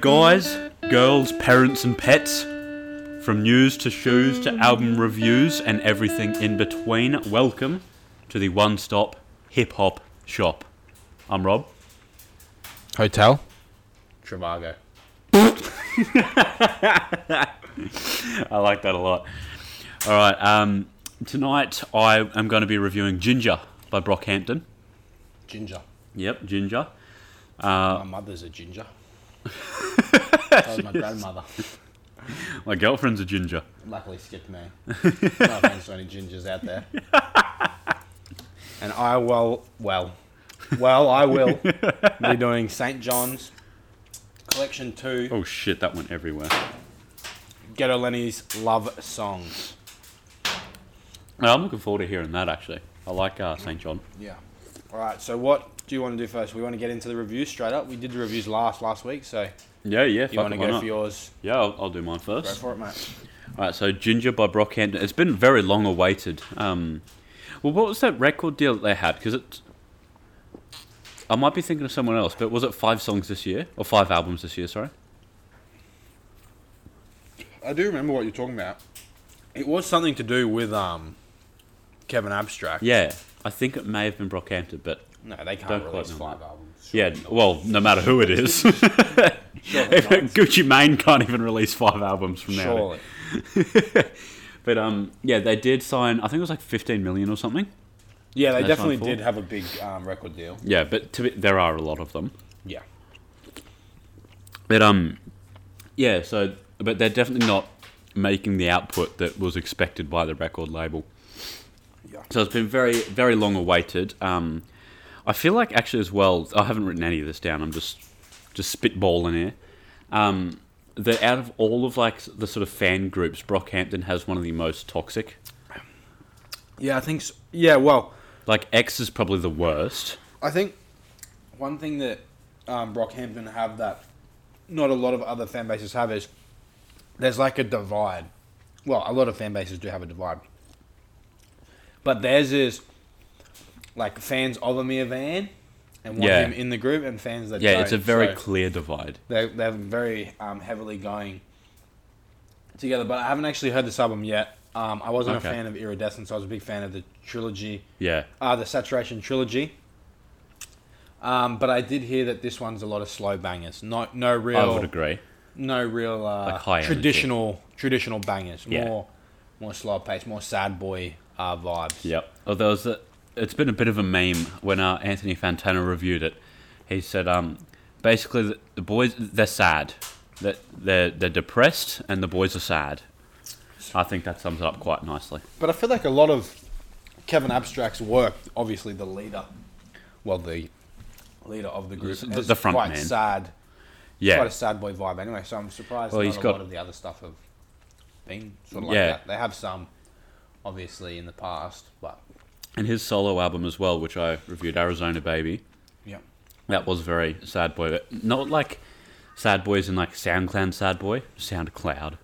Hello, guys, girls, parents, and pets. From news to shoes to album reviews and everything in between, welcome to the one stop hip hop shop. I'm Rob. Hotel. Trivago. I like that a lot. All right, um, tonight I am going to be reviewing Ginger by Brockhampton. Ginger. Yep, Ginger. Uh, My mother's a ginger. That was my grandmother. my girlfriend's a ginger. Luckily skipped me. no offense to any gingers out there. And I will, well, well, I will be doing St. John's Collection 2, Oh shit, that went everywhere. Ghetto Lenny's Love Songs. I'm looking forward to hearing that actually. I like uh, St. John. Yeah. All right, so what do you want to do first? We want to get into the reviews straight up. We did the reviews last last week, so Yeah, yeah. you want to go not? for yours? Yeah, I'll, I'll do mine first. Go first. for it, mate. All right, so Ginger by Brockhampton. It's been very long awaited. Um, well, what was that record deal that they had? Because it, I might be thinking of someone else, but was it five songs this year or five albums this year? Sorry. I do remember what you're talking about. It was something to do with um, Kevin Abstract. Yeah, I think it may have been Brockhampton, but No, they can't Don't release five albums. yeah. Well, no matter who it is, Gucci Mane can't even release five albums from now. Surely. But um, yeah, they did sign. I think it was like 15 million or something. Yeah, they definitely did have a big um, record deal. Yeah, but to be, there are a lot of them. Yeah. But um, yeah. So, but they're definitely not making the output that was expected by the record label. Yeah. So it's been very, very long awaited. Um, I feel like actually as well. I haven't written any of this down. I'm just, just spitballing here. Um, that out of all of like the sort of fan groups, Brockhampton has one of the most toxic. Yeah, I think. So. Yeah, well, Like X is probably the worst. I think one thing that um, Brockhampton have that not a lot of other fan bases have is there's like a divide. Well, a lot of fan bases do have a divide, but theirs is like fans of Ameer Vann and want Yeah. him in the group, and fans that Yeah, it's a very So clear divide. they're they're very um, heavily going together. But I haven't actually heard this album yet. Um, I wasn't Okay. a fan of Iridescence. I was a big fan of the trilogy Yeah, uh, the Saturation trilogy. Um, but I did hear that this one's a lot of slow bangers. No, no real, I would agree. no real uh, Like high energy. traditional traditional bangers. Yeah. More, more slow pace, more sad boy uh, vibes. Yep. Oh, there was a, it's been a bit of a meme when uh, Anthony Fantano reviewed it. He said, um, basically the, the boys they're sad, that they're they're depressed, and the boys are sad. I think that sums it up quite nicely. But I feel like a lot of Kevin Abstract's work, obviously the leader, well the leader of the group, The- is the front quite man. sad. Yeah. quite a sad boy vibe anyway. So I'm surprised Well, he's a got- lot of the other stuff have been sort of like Yeah. that. They have some, obviously, in the past, but And his solo album as well, which I reviewed, Arizona Baby. yeah. That was very sad boy, but not like sad boys in like SoundCloud sad boy, SoundCloud.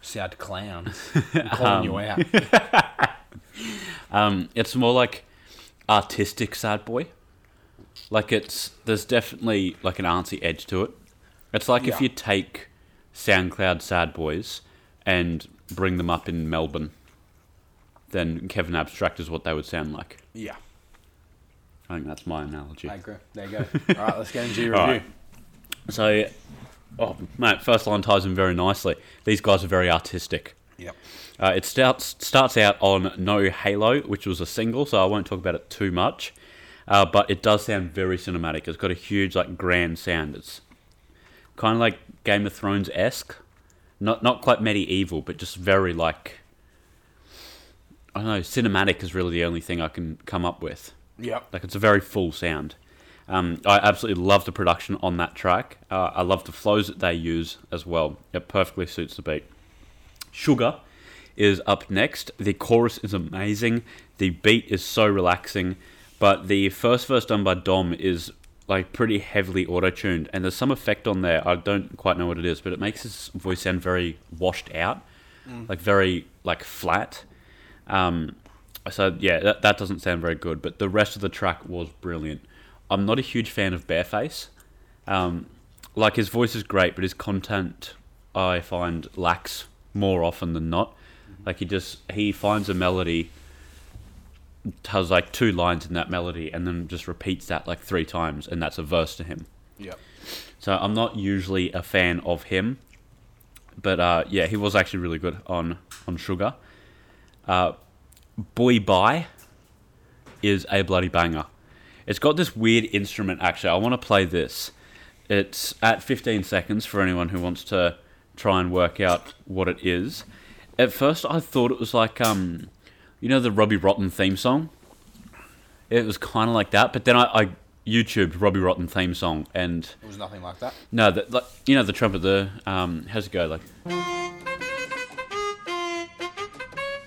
Sad clown. I'm calling you out. Um, it's more like artistic sad boy. Like it's there's definitely like an artsy edge to it. It's like if you take SoundCloud sad boys and bring them up in Melbourne, then Kevin Abstract is what they would sound like. Yeah, I think that's my analogy. I agree. There you go. All right, let's get into your review. right. So, oh mate, first line ties in very nicely. These guys are very artistic. Yep. Uh, it starts starts out on No Halo, which was a single, so I won't talk about it too much. Uh, but it does sound very cinematic. It's got a huge, like, grand sound. It's kind of like Game of Thrones esque, not not quite medieval, but just very like I don't know. Cinematic is really the only thing I can come up with. Yep. Like it's a very full sound. Um, I absolutely love the production on that track. Uh, I love the flows that they use as well. It perfectly suits the beat. Sugar is up next. The chorus is amazing. The beat is so relaxing, but the first verse done by Dom is like pretty heavily auto-tuned, and there's some effect on there. I don't quite know what it is, but it makes his voice sound very washed out, like very like flat. Um, so yeah, that, that doesn't sound very good. But the rest of the track was brilliant. I'm not a huge fan of Bearface. Um, like his voice is great, but his content I find lacks more often than not. Like he just he finds a melody, has like two lines in that melody, and then just repeats that like three times, and that's a verse to him. Yep. So I'm not usually a fan of him, but uh, yeah, he was actually really good on on Sugar. Uh, Boy Bye is a bloody banger. It's got this weird instrument. Actually, I want to play this. It's at 15 seconds for anyone who wants to try and work out what it is. At first, I thought it was like um, you know, the Robbie Rotten theme song. It was kind of like that, but then I, I YouTubed Robbie Rotten theme song, and It was nothing like that. no, the, like you know the trumpet. The um, how's it go? Like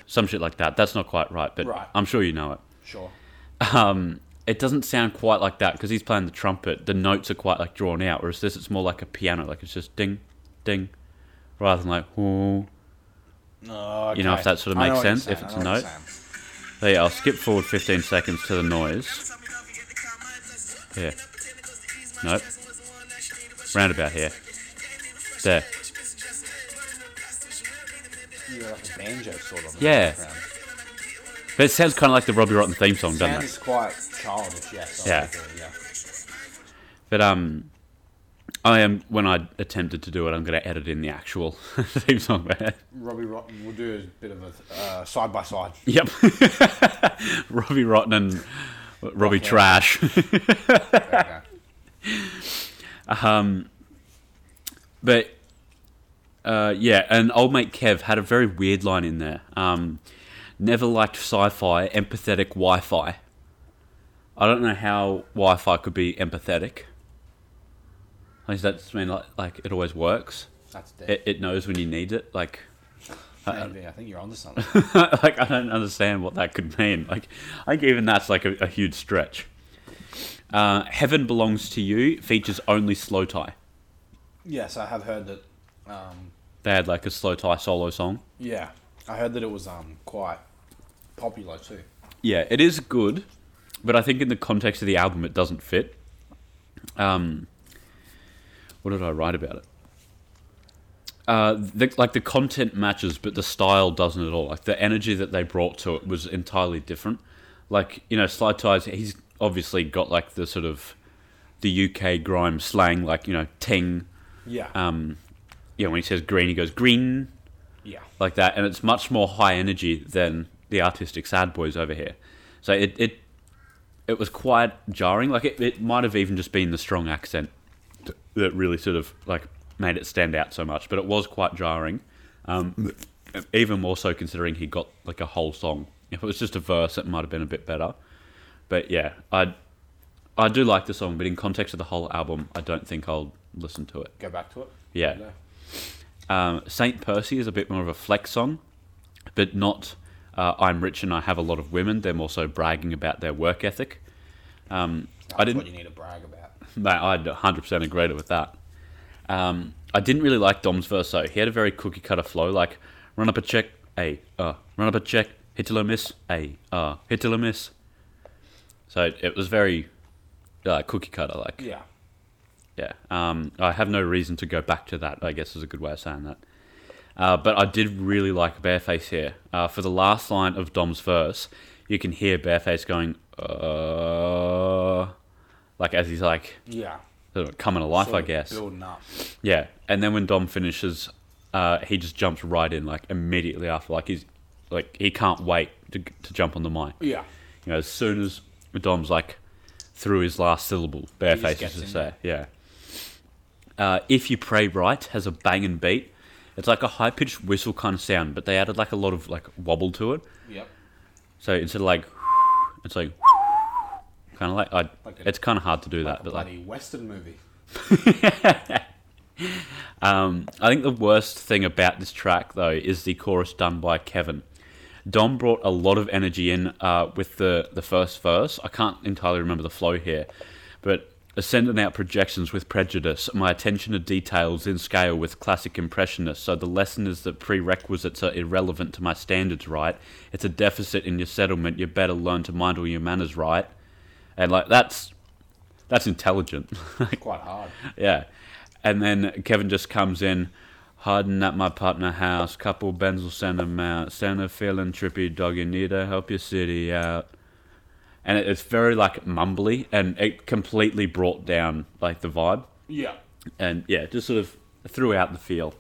some shit like that. That's not quite right, but Right. I'm sure you know it. Sure. Um, it doesn't sound quite like that because he's playing the trumpet. The notes are quite like drawn out, whereas this it's more like a piano, like it's just ding, ding, rather than like whoo. Oh, You know if that sort of makes sense, if it's a note. There, you I'll skip forward 15 seconds to the noise. Yeah. Nope. Roundabout here. There. You like a banjo sort of. Yeah. But it sounds kind of like the Robbie Rotten theme song, doesn't it? Sounds quite childish, yes. Yeah. yeah. But um, I am when I attempted to do it, I'm going to edit in the actual theme song. Robbie Rotten we'll do a bit of a uh, side by side. yep, Robbie Rotten and Robbie Rockhead. Trash. Okay. um, but uh, yeah, and old mate Kev had a very weird line in there. Um, never liked sci-fi, empathetic Wi-Fi. I don't know how Wi-Fi could be empathetic. Does that mean like, like it always works? That's dead. It, it knows when you need it. Like, Maybe, I think you're onto something. like I don't understand what that could mean. Like, I think even that's like a, a huge stretch. Uh, Heaven belongs to you features only slowthai. yes, I have heard that. Um, They had like a slowthai solo song. yeah, I heard that it was um quite popular too. Yeah, it is good, but I think in the context of the album, it doesn't fit. Um, what did I write about it? Uh, the, like the content matches, but the style doesn't at all. Like the energy that they brought to it was entirely different. Like you know, Slide Ties, he's obviously got like the sort of the UK grime slang, like you know, ting. Yeah. Um, yeah, when he says green, he goes green yeah. like that, and it's much more high energy than the artistic sad boys over here. So it it it was quite jarring. Like it, it might have even just been the strong accent that really sort of like made it stand out so much. But it was quite jarring. Um, even more so considering he got like a whole song. If it was just a verse, it might have been a bit better. But yeah, I I do like the song, but in context of the whole album, I don't think I'll listen to it. Go back to it. Yeah. No. Um, Saint Percy is a bit more of a flex song, but not uh, I'm rich and I have a lot of women. They're more so bragging about their work ethic. Um, That's I didn't. what you need to brag about. Mate, I'd 100% agree with that. Um, I didn't really like Dom's verse though. He had a very cookie cutter flow, like run up a check, a uh, run up a check, hit till I miss, a uh, hit till I miss. So it, it was very uh, cookie cutter, like Yeah. Yeah. Um, I have no reason to go back to that, I guess is a good way of saying that. Uh, but I did really like Bearface here. Uh, for the last line of Dom's verse, you can hear Bearface going, uh, like as he's like Yeah. sort of coming to life, Sort I guess. Building up. Yeah. And then when Dom finishes, uh, he just jumps right in, like immediately after. Like he's, like he can't wait to, to jump on the mic. Yeah. You know, as soon as Dom's like through his last syllable, bearface is to say, yeah. Uh, if you pray right has a banging beat. It's like a high pitched whistle kind of sound, but they added like a lot of like wobble to it. Yep. So instead of like, it's like kind of like I. Like a- it's kind of hard to do Like that, but like bloody western movie. Um, I think the worst thing about this track, though, is the chorus done by Kevin. Dom brought a lot of energy in uh, with the, the first verse. I can't entirely remember the flow here, but sending out projections with prejudice, my attention to details in scale with classic impressionists. So the lesson is that prerequisites are irrelevant to my standards, right? It's a deficit in your settlement. You better learn to mind all your manners, right? And like that's that's intelligent. Quite hard. Yeah. and then Kevin just comes in, hiding at my partner house. Couple Benz will send him out. Santa feeling trippy, dog. You need to help your city out. And it- it's very like mumbly, and it completely brought down like the vibe Yeah. and yeah, just sort of threw out the feel.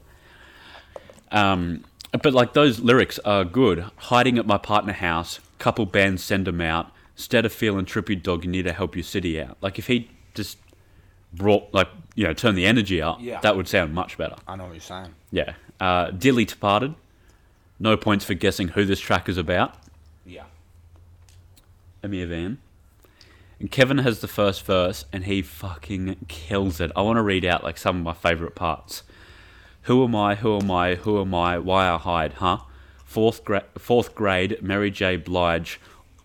Um, but like those lyrics are good. Hiding at my partner house, couple bands send him out. Instead of feeling trippy dog, you need to help your city out. Like if he just brought like you know turn the energy up, Yeah. that would sound much better. I know what you're saying. Yeah. Uh, Dearly Departed. No points for guessing who this track is about. Yeah. Ameer Vann. And Kevin has the first verse, and he fucking kills it. I want to read out like some of my favorite parts. Who am I? Who am I? Who am I? Why I hide? Huh? Fourth gra- fourth grade, Mary J. Blige.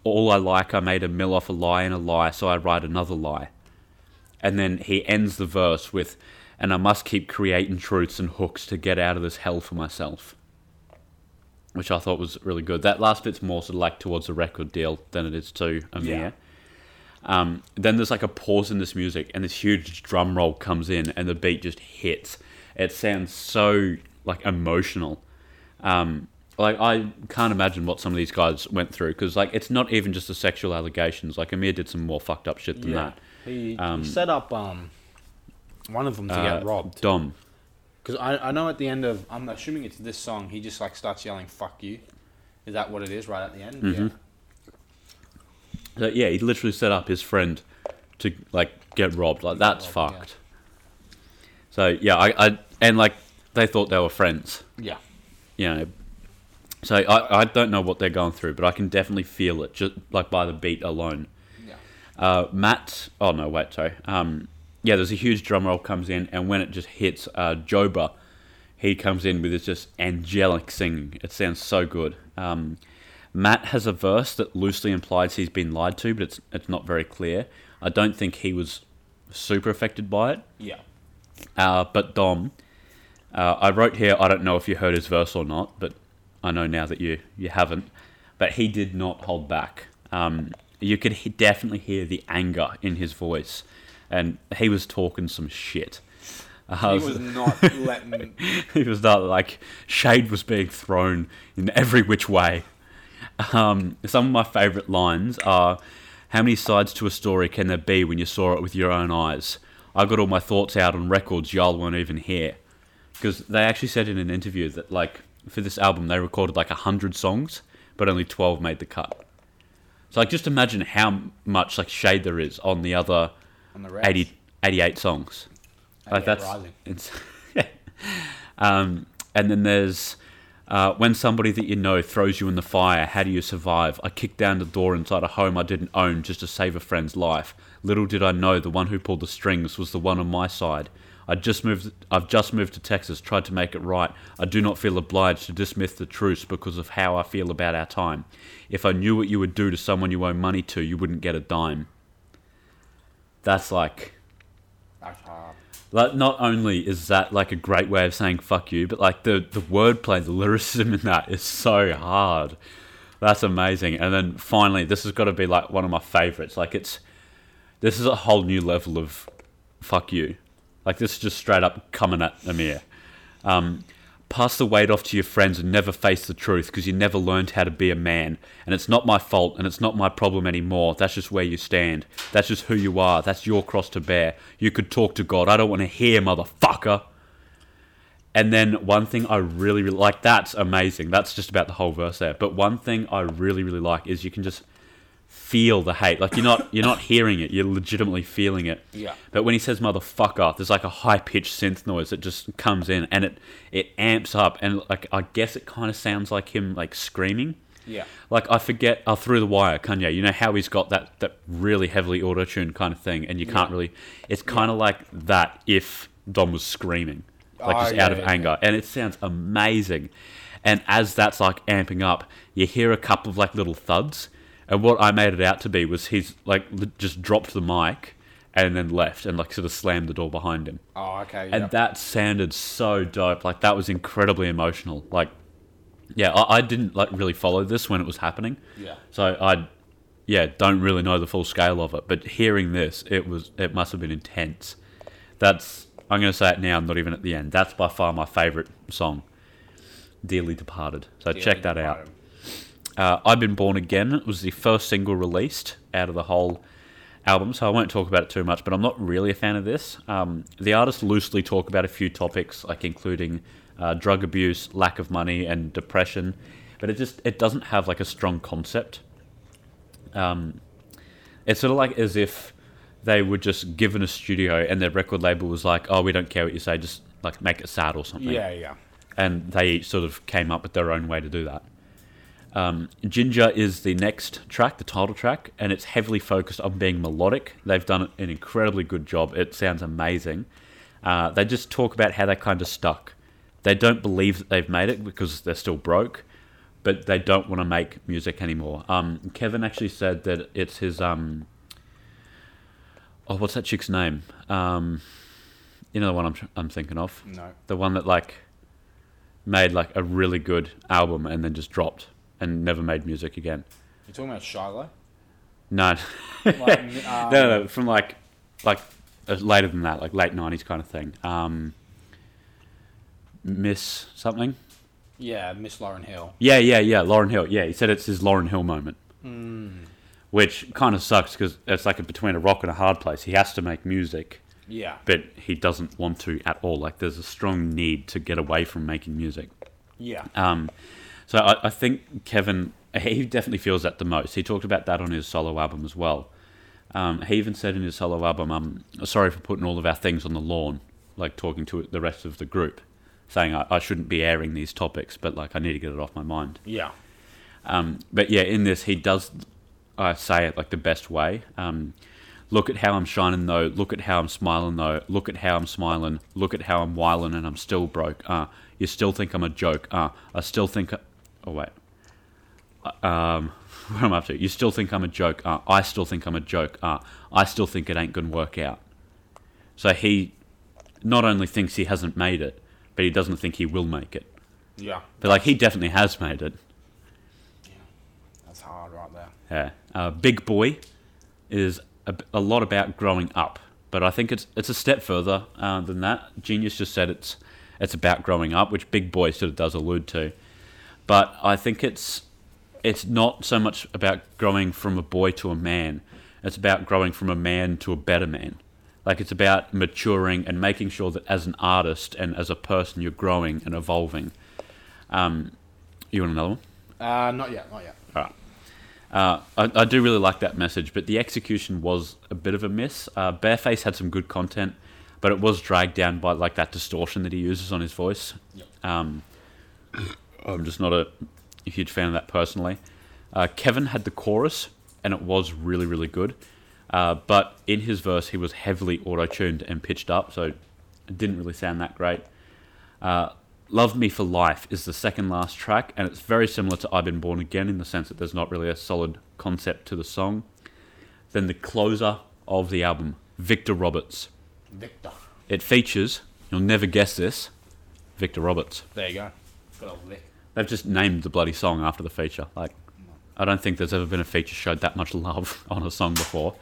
All I like, I made a mill off a lie and a lie, so I write another lie. And then he ends the verse with, "And I must keep creating truths and hooks to get out of this hell for myself." Which I thought was really good. That last bit's more sort of like towards a record deal than it is to Ameer. Yeah. Um, then there's like a pause in this music, and this huge drum roll comes in, and the beat just hits. It sounds so like emotional. Um, like I can't imagine what some of these guys went through because like it's not even just the sexual allegations. Like Ameer did some more fucked up shit than that. He, Um, he set up um one of them to Uh, get robbed. Dom. Because I, I know at the end of I'm assuming it's this song. He just like starts yelling "fuck you." Is that what it is right at the end? Mhm. So, yeah, he literally set up his friend to like get robbed. Like that's robbed, yeah. fucked. So yeah, I, I and like they thought they were friends. Yeah. you know. So I, I don't know what they're going through, but I can definitely feel it just like by the beat alone. Yeah. Uh, Matt, oh no, wait, sorry. Um, yeah, there's a huge drum roll comes in, and when it just hits uh, Joba, he comes in with his just angelic singing. It sounds so good. Um, Matt has a verse that loosely implies he's been lied to, but it's it's not very clear. I don't think he was super affected by it. Yeah. Uh, but Dom, uh, I wrote here. I don't know if you heard his verse or not, but I know now that you you haven't. But he did not hold back. Um, you could he- definitely hear the anger in his voice, and he was talking some shit. Uh, He was not letting. he was not like shade was being thrown in every which way. Um, some of my favourite lines are, "How many sides to a story can there be when you saw it with your own eyes? I got all my thoughts out on records y'all weren't even here." Because they actually said in an interview that like for this album they recorded like hundred songs, but only twelve made the cut. So like just imagine how much like shade there is on the other On the rest. 80, 88 songs. Like that's rising. it's um, and then there's uh, when somebody that you know throws you in the fire, how do you survive? I kicked down the door inside a home I didn't own just to save a friend's life. Little did I know the one who pulled the strings was the one on my side. I just moved. I've just moved to Texas. Tried to make it right. I do not feel obliged to dismiss the truce because of how I feel about our time. If I knew what you would do to someone you owe money to, you wouldn't get a dime. That's like That's hard. like, not only is that like a great way of saying fuck you, but like the the wordplay, the lyricism in that is so hard. That's amazing. And then finally, this has got to be like one of my favorites. Like it's this is a whole new level of fuck you. Like this is just straight up coming at Ameer. Um, pass the weight off to your friends and never face the truth because you never learned how to be a man. And it's not my fault and it's not my problem anymore. That's just where you stand. That's just who you are. That's your cross to bear. You could talk to God. I don't want to hear, motherfucker. And then one thing I really, really like, that's amazing. That's just about the whole verse there. But one thing I really, really like is you can just feel the hate. Like you're not you're not hearing it, you're legitimately feeling it. Yeah. But when he says motherfucker, there's like a high pitched synth noise that just comes in and it it amps up and like I guess it kind of sounds like him like screaming. Yeah. Like I forget, uh, through the wire, Kanye. You know how he's got that that really heavily auto tuned kind of thing, and you can't Yeah. really. It's kind of like that if Dom was screaming, like Oh, just yeah, out of yeah, anger, and it sounds amazing. And as that's like amping up, you hear a couple of like little thuds, and what I made it out to be was he's like just dropped the mic and then left and like sort of slammed the door behind him. Oh, okay. And yeah. that sounded so dope. Like that was incredibly emotional. Like, yeah, I, I didn't like really follow this when it was happening. Yeah. So I, yeah, don't really know the full scale of it. But hearing this, it was it must have been intense. That's I'm going to say it now, not even at the end. That's by far my favourite song, Dearly Departed. So check that out. Uh, I've Been Born Again was the first single released out of the whole album, so I won't talk about it too much, but I'm not really a fan of this. Um, the artists loosely talk about a few topics, like including uh, drug abuse, lack of money, and depression, but it just it doesn't have like a strong concept. Um, it's sort of like as if they were just given a studio and their record label was like, "Oh, we don't care what you say, just like make it sad or something." Yeah, yeah. and they each sort of came up with their own way to do that. Um, Ginger is the next track, the title track, and it's heavily focused on being melodic. They've done an incredibly good job. It sounds amazing. Uh, they just talk about how they kind of stuck. They don't believe that they've made it because they're still broke, but they don't want to make music anymore. Um, Kevin actually said that it's his. Um, oh, what's that chick's name? Um, you know the one I'm, I'm thinking of? No. The one that like made like a really good album and then just dropped and never made music again. You're talking about Shiloh? No, Like, no, um, no, no, from like like uh, later than that, like late '90s kind of thing. Um, Miss something. Yeah, Miss Lauryn Hill. Yeah, yeah, yeah. Lauryn Hill. Yeah, he said it's his Lauryn Hill moment, Hmm. which kind of sucks because it's like a, between a rock and a hard place. He has to make music, Yeah. but he doesn't want to at all. Like there's a strong need to get away from making music. Yeah. Um, so I, I think Kevin, he definitely feels that the most. He talked about that on his solo album as well. Um, he even said in his solo album, "I'm sorry for putting all of our things on the lawn," like talking to the rest of the group, saying I, I shouldn't be airing these topics, but like I need to get it off my mind. Yeah. Um, but yeah, in this, he does uh, say it like the best way. Um, look at how I'm shining though. Look at how I'm smiling though. Look at how I'm smiling. Look at how I'm whiling and I'm still broke. Uh, you still think I'm a joke. Uh, I still think. Oh wait. Um, what am I up to? You still think I'm a joke. Uh, I still think I'm a joke. Uh, I still think it ain't gonna work out. So he not only thinks he hasn't made it, but he doesn't think he will make it. Yeah. But like he definitely has made it. Yeah, that's hard right there. Yeah. Uh, Big Boy is a, a lot about growing up, but I think it's it's a step further uh, than that. Genius just said it's it's about growing up, which Big Boy sort of does allude to. But I think it's it's not so much about growing from a boy to a man. It's about growing from a man to a better man. Like it's about maturing and making sure that as an artist and as a person you're growing and evolving. Um, you want another one? Uh, not yet. Not yet. Alright. Uh, I, I do really like that message, but the execution was a bit of a miss. Uh, Bearface had some good content, but it was dragged down by like that distortion that he uses on his voice. Yep. Um, I'm just not a, huge fan of that personally. Uh, Kevin had the chorus, and it was really, really good. Uh, but in his verse, he was heavily auto tuned and pitched up, so it didn't really sound that great. Uh, Love Me for Life is the second last track, and it's very similar to I've Been Born Again in the sense that there's not really a solid concept to the song. Then the closer of the album, Victor Roberts. Victor. It features, you'll never guess this, Victor Roberts. There you go. Good old Vic. They've just named the bloody song after the feature. Like, I don't think there's ever been a feature showed that much love on a song before.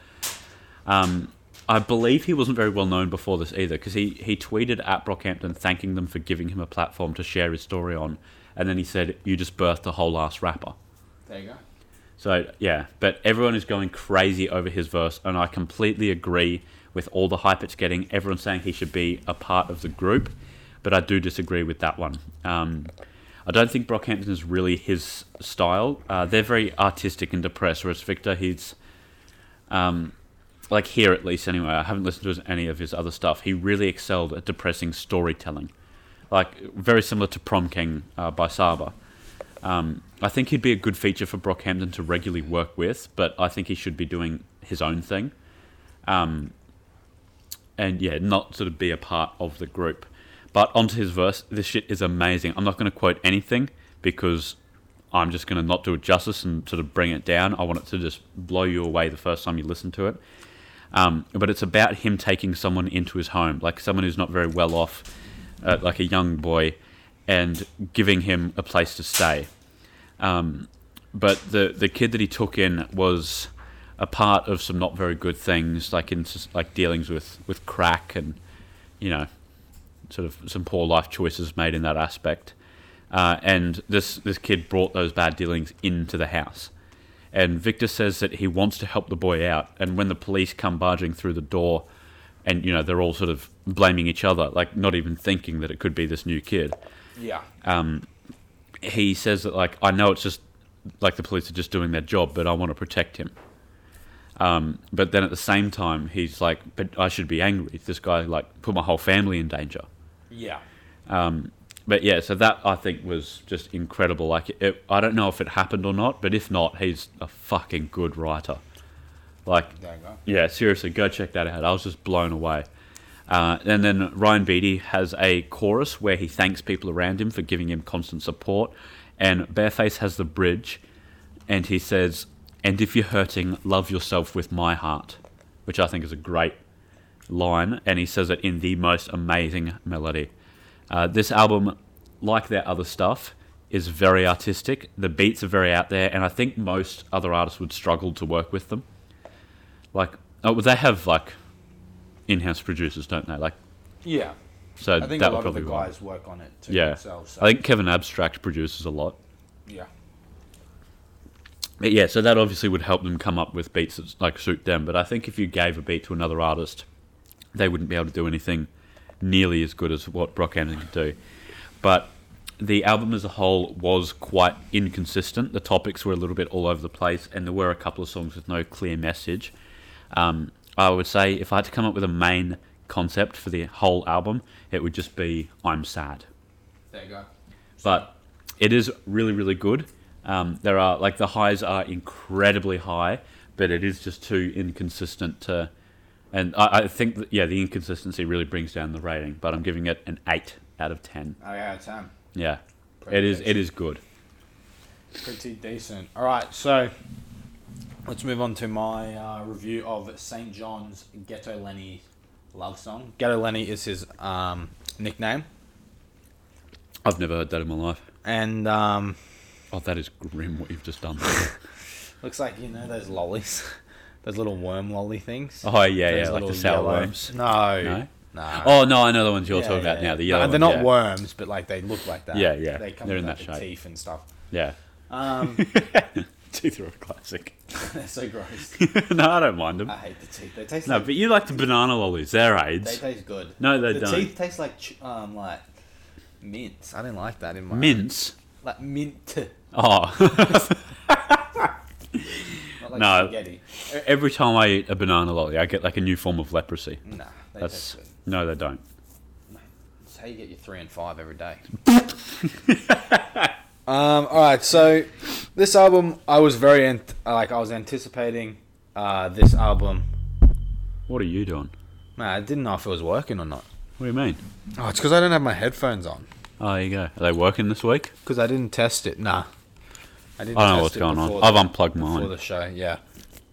Um, I believe he wasn't very well known before this either, because he, he tweeted at Brockhampton thanking them for giving him a platform to share his story on, and then he said, "You just birthed a whole ass rapper." There you go. So yeah, but everyone is going crazy over his verse, and I completely agree with all the hype it's getting. Everyone's saying he should be a part of the group, but I do disagree with that one. Um, I don't think Brockhampton is really his style. Uh, they're very artistic and depressed, whereas Victor, he's um, like here at least anyway. I haven't listened to any of his other stuff. He really excelled at depressing storytelling, like very similar to Prom King uh, by Saba. Um, I think he'd be a good feature for Brockhampton to regularly work with, but I think he should be doing his own thing. Um, and yeah, not sort of be a part of the group. But onto his verse, this shit is amazing. I'm not going to quote anything because I'm just going to not do it justice and sort of bring it down. I want it to just blow you away the first time you listen to it. Um, but it's about him taking someone into his home, like someone who's not very well off, uh, like a young boy, and giving him a place to stay. Um, but the the kid that he took in was a part of some not very good things, like in like dealings with with crack and you know, sort of some poor life choices made in that aspect. Uh, and this this kid brought those bad dealings into the house. And Victor says that he wants to help the boy out. And when the police come barging through the door, and you know they're all sort of blaming each other, like not even thinking that it could be this new kid. Yeah. Um, he says that like I know it's just like the police are just doing their job, but I want to protect him. Um, but then at the same time, he's like, but I should be angry. This guy like put my whole family in danger. Yeah. Um, but yeah, so that I think was just incredible. Like, it, I don't know if it happened or not, but if not, he's a fucking good writer. Like, yeah, seriously, go check that out. I was just blown away. Uh, and then Ryan Beatty has a chorus where he thanks people around him for giving him constant support. And Bearface has the bridge, and he says, "And if you're hurting, love yourself with my heart," which I think is a great line. And he says it in the most amazing melody. Uh, this album, like their other stuff, is very artistic. The beats are very out there, and I think most other artists would struggle to work with them. Like, oh, they have like in-house producers, don't they? Like, Yeah. so I think that a would lot of the guys work on it too Yeah, themselves. So. I think Kevin Abstract produces a lot. Yeah. But yeah, so that obviously would help them come up with beats that like suit them. But I think if you gave a beat to another artist, they wouldn't be able to do anything nearly as good as what Brockhampton could do. But the album as a whole was quite inconsistent. The topics were a little bit all over the place, and there were a couple of songs with no clear message. Um, I would say if I had to come up with a main concept for the whole album, it would just be "I'm sad." There you go. but it is really really good. Um, there are like the highs are incredibly high, but it is just too inconsistent to. And I, I think that yeah, the inconsistency really brings down the rating. But I'm giving it an eight out of ten. Oh yeah, Sam. Yeah, Pretty it is. It decent. is good. Pretty decent. All right, so let's move on to my uh, review of St. John's Ghetto Lenny love song. Ghetto Lenny is his um, nickname, I've never heard that in my life. and um, Oh, that is grim what you've just done. looks like you know those lollies, those little worm lolly things. oh yeah, Those yeah, like the sour yellow- worms. No, No? no. Oh no, I know the ones you're Yeah, talking yeah, about yeah. now. The No, yellow. they're ones, not yeah. worms, but like they look like that. Yeah, yeah. They come They're with in like, that the shape. teeth and stuff. Yeah, Um, teeth are a classic. they're so gross. no, I don't mind them. I hate the teeth. They taste No, like but you like the banana lollies. They're they taste good. No, they the don't. The teeth taste like um like mints. I didn't like that in my Mince. like mint, Oh, not like No. spaghetti. every time I eat a banana lolly, I get like a new form of leprosy. Nah, they That's taste good. no, they don't. That's how you get your three and five every day. um. All right. So this album, I was very ant- like I was anticipating uh, this album. What are you doing? Man, I didn't know if it was working or not. What do you mean? Oh, it's because I don't have my headphones on. Oh, there you go. Are they working this week? Because I didn't test it. Nah. I didn't I don't know what's going on. before I've the- unplugged before mine. the show. Yeah.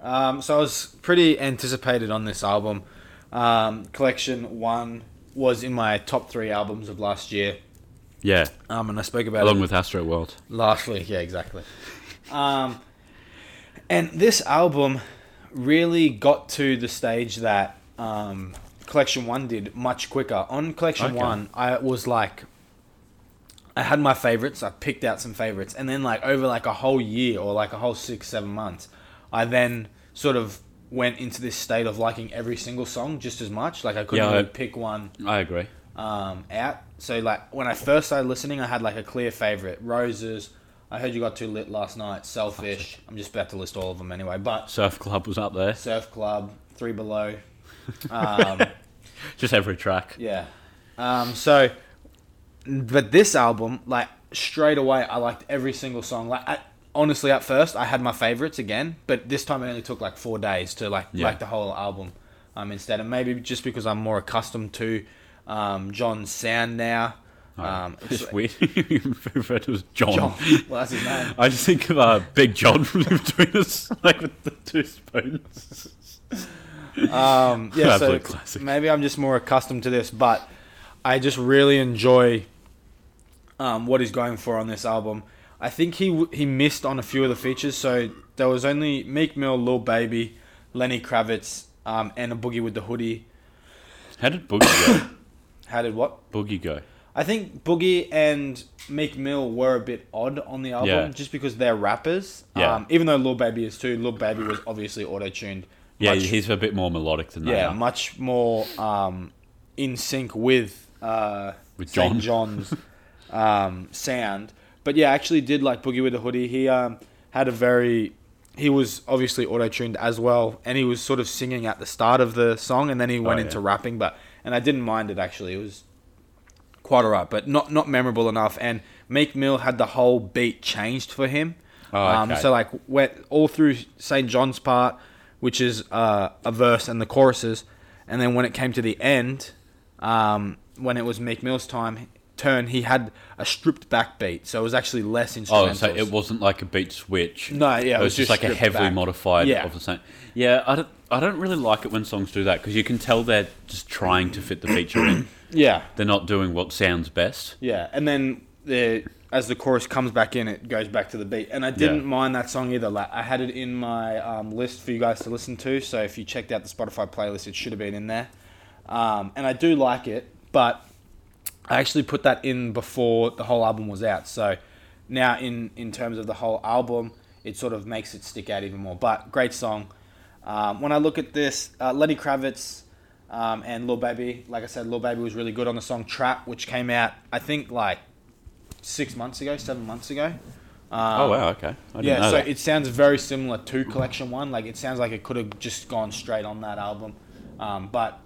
Um, so I was pretty anticipated on this album. Um, Collection One was in my top three albums of last year. Yeah, Um, and I spoke about along it with Astro World. last week. Yeah, exactly. Um, and this album really got to the stage that um, Collection One did much quicker. On Collection Okay. One, I was like, I had my favorites. I picked out some favorites, and then like over like a whole year or like a whole six seven months, I then sort of went into this state of liking every single song just as much. Like I couldn't Yeah, I- really pick one I agree. um, out. So like when I first started listening, I had like a clear favorite: Roses. I heard you got too lit last night. Selfish. I'm just about to list all of them anyway. But Surf Club was up there. Surf Club, Three Below. Um, Just every track. yeah. Um, so, but this album, like straight away, I liked every single song. Like I, honestly, at first, I had my favorites again, but this time it only took like four days to like Yeah. like the whole album. Um, instead, and maybe just because I'm more accustomed to um, John's sound now. Um, it's weird. you refer to as John. John. Well, that's his name. I just think of uh, Big John from between us, like with the two spoons. Um, yeah, so classic. maybe I'm just more accustomed to this, but I just really enjoy um, what he's going for on this album. I think he he missed on a few of the features, so there was only Meek Mill, Lil Baby, Lenny Kravitz, um, and a Boogie with the Hoodie. How did Boogie go? How did what? Boogie go? I think Boogie and Meek Mill were a bit odd on the album Yeah. just because they're rappers. Yeah. Um, even though Lil Baby is too, Lil Baby was obviously auto tuned. Yeah, much, he's a bit more melodic than that. yeah, are. much more um, in sync with uh, With St. John. John's um, sound. But yeah, I actually did like Boogie with the Hoodie. He um, had a very he was obviously auto tuned as well, and he was sort of singing at the start of the song, and then he went Oh, yeah. into rapping. But and I didn't mind it actually. It was quite alright, but not not memorable enough. And Meek Mill had the whole beat changed for him. Oh, um, so like went all through St. John's part, which is uh, a verse and the choruses, and then when it came to the end, um, when it was Meek Mill's time turn, he had a stripped back beat, so it was actually less instrumental. Oh, so it wasn't like a beat switch. No, yeah, it was, just, like a heavily back. modified Yeah. of the same. Yeah, I don't. I don't really like it when songs do that because you can tell they're just trying to fit the feature in. Yeah, They're not doing what sounds best. yeah, and then the as the chorus comes back in, it goes back to the beat, and I didn't Yeah. mind that song either. Like I had it in my um, list for you guys to listen to, so if you checked out the Spotify playlist, it should have been in there. Um, and I do like it, but I actually put that in before the whole album was out. So now, in in terms of the whole album, it sort of makes it stick out even more. But great song. Um, when I look at this, uh, Lenny Kravitz um, and Lil Baby, like I said, Lil Baby was really good on the song "Trap," which came out I think like six months ago, seven months ago. Um, oh wow, okay. I didn't yeah, so that. it sounds very similar to Collection One. Like it sounds like it could have just gone straight on that album, um, but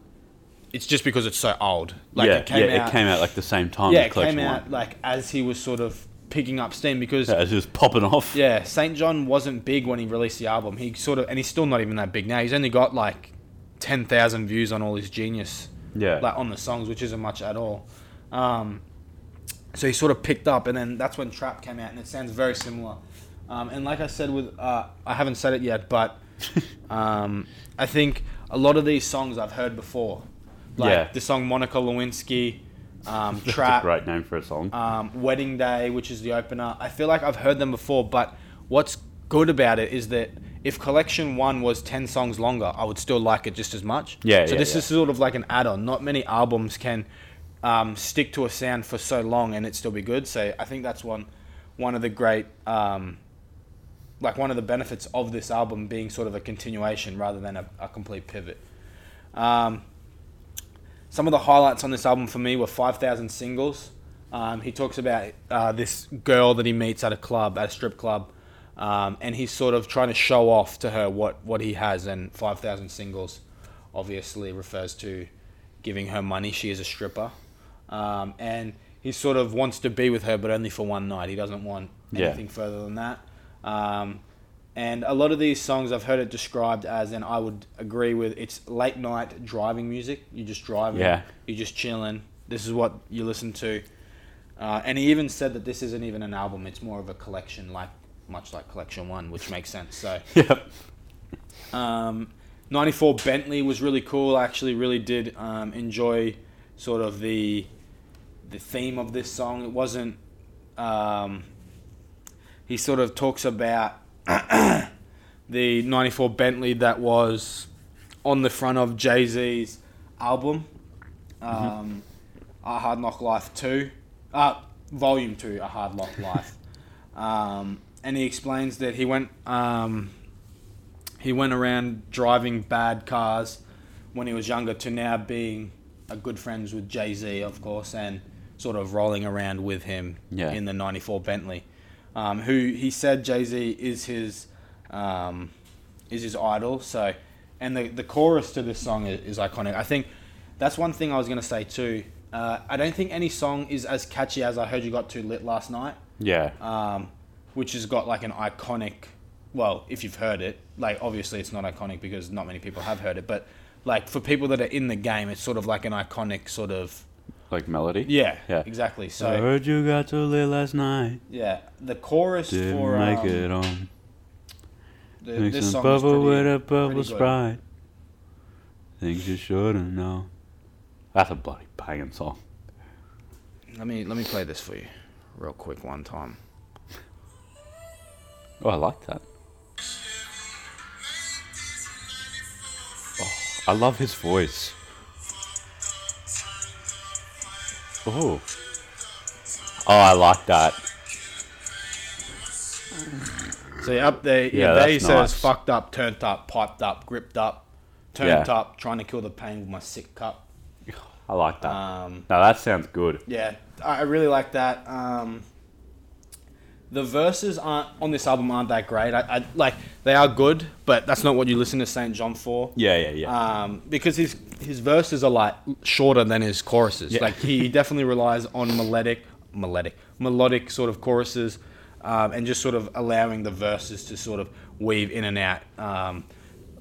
it's just because it's so old. Like yeah, it came yeah, out, it came out like the same time. yeah, as it came out One. like as he was sort of picking up steam because Yeah, it's just popping off. yeah, St. John wasn't big when he released the album. He sort of and he's still not even that big now. He's only got like ten thousand views on all his Genius yeah. like on the songs, which isn't much at all. Um, so he sort of picked up, and then that's when Trap came out, and it sounds very similar. Um, and like I said, with uh, I haven't said it yet, but um, I think a lot of these songs I've heard before, like Yeah. the song Monica Lewinsky, um, Trap, great name for a song. um, Wedding Day, which is the opener. I feel like I've heard them before, but what's good about it is that if Collection One was ten songs longer, I would still like it just as much. Yeah, So yeah, this yeah. is sort of like an add-on. Not many albums can um, stick to a sound for so long and it still be good. So I think that's one one of the great. Um, like one of the benefits of this album being sort of a continuation rather than a, a complete pivot. Um, some of the highlights on this album for me were 5,000 singles. Um, he talks about uh, this girl that he meets at a club, at a strip club, um, and he's sort of trying to show off to her what, what he has. And 5,000 singles obviously refers to giving her money. She is a stripper. Um, and he sort of wants to be with her, but only for one night. He doesn't want Yeah. anything further than that. Um, and a lot of these songs, I've heard it described as, and I would agree with, it's late night driving music. You're just driving, Yeah. you're just chilling. This is what you listen to. Uh, and he even said that this isn't even an album; it's more of a collection, like much like Collection One, which makes sense. So, yep. um, 94 Bentley was really cool. I actually really did um, enjoy sort of the the theme of this song. It wasn't. Um, he sort of talks about the 94 Bentley that was on the front of Jay Z's album, um, A Hard Knock Life 2, uh, Volume 2, A Hard Knock Life. um, and he explains that he went. Um, he went around driving bad cars when he was younger to now being a good friends with Jay Z, of course, and sort of rolling around with him Yeah. in the '94 Bentley. Um, who he said Jay Z is his um, is his idol. So, and the the chorus to this song is, is iconic. I think that's one thing I was gonna say too. Uh, I don't think any song is as catchy as I heard you got too lit last night Yeah. um, which has got like an iconic. Well, if you've heard it, like obviously it's not iconic because not many people have heard it, but like for people that are in the game, it's sort of like an iconic sort of. Like melody. Yeah, Yeah. exactly. I So heard you got too lit last night. yeah, the chorus Didn't for make um, it on. the, Mix this some song is bubble pretty, with a bubble good. sprite. Things you shouldn't know. That's a bloody banging song. Let me let me play this for you, real quick, one time. Oh, I like that. Oh, I love his voice. Ooh. Oh, I like that. So you're up there, Yeah, there he that's says nice. fucked up, turned up, piped up, gripped up, turned Yeah. up, trying to kill the pain with my sick cup. I like that. Um, no, that sounds good. yeah, I I really like that. Um, the verses aren't on this album aren't that great. I, I like they are good, but that's not what you listen to Saint John for. Yeah, yeah, yeah. Um, because his his verses are like shorter than his choruses. Yeah. Like he definitely relies on melodic, melodic, melodic sort of choruses, um, and just sort of allowing the verses to sort of weave in and out. Um,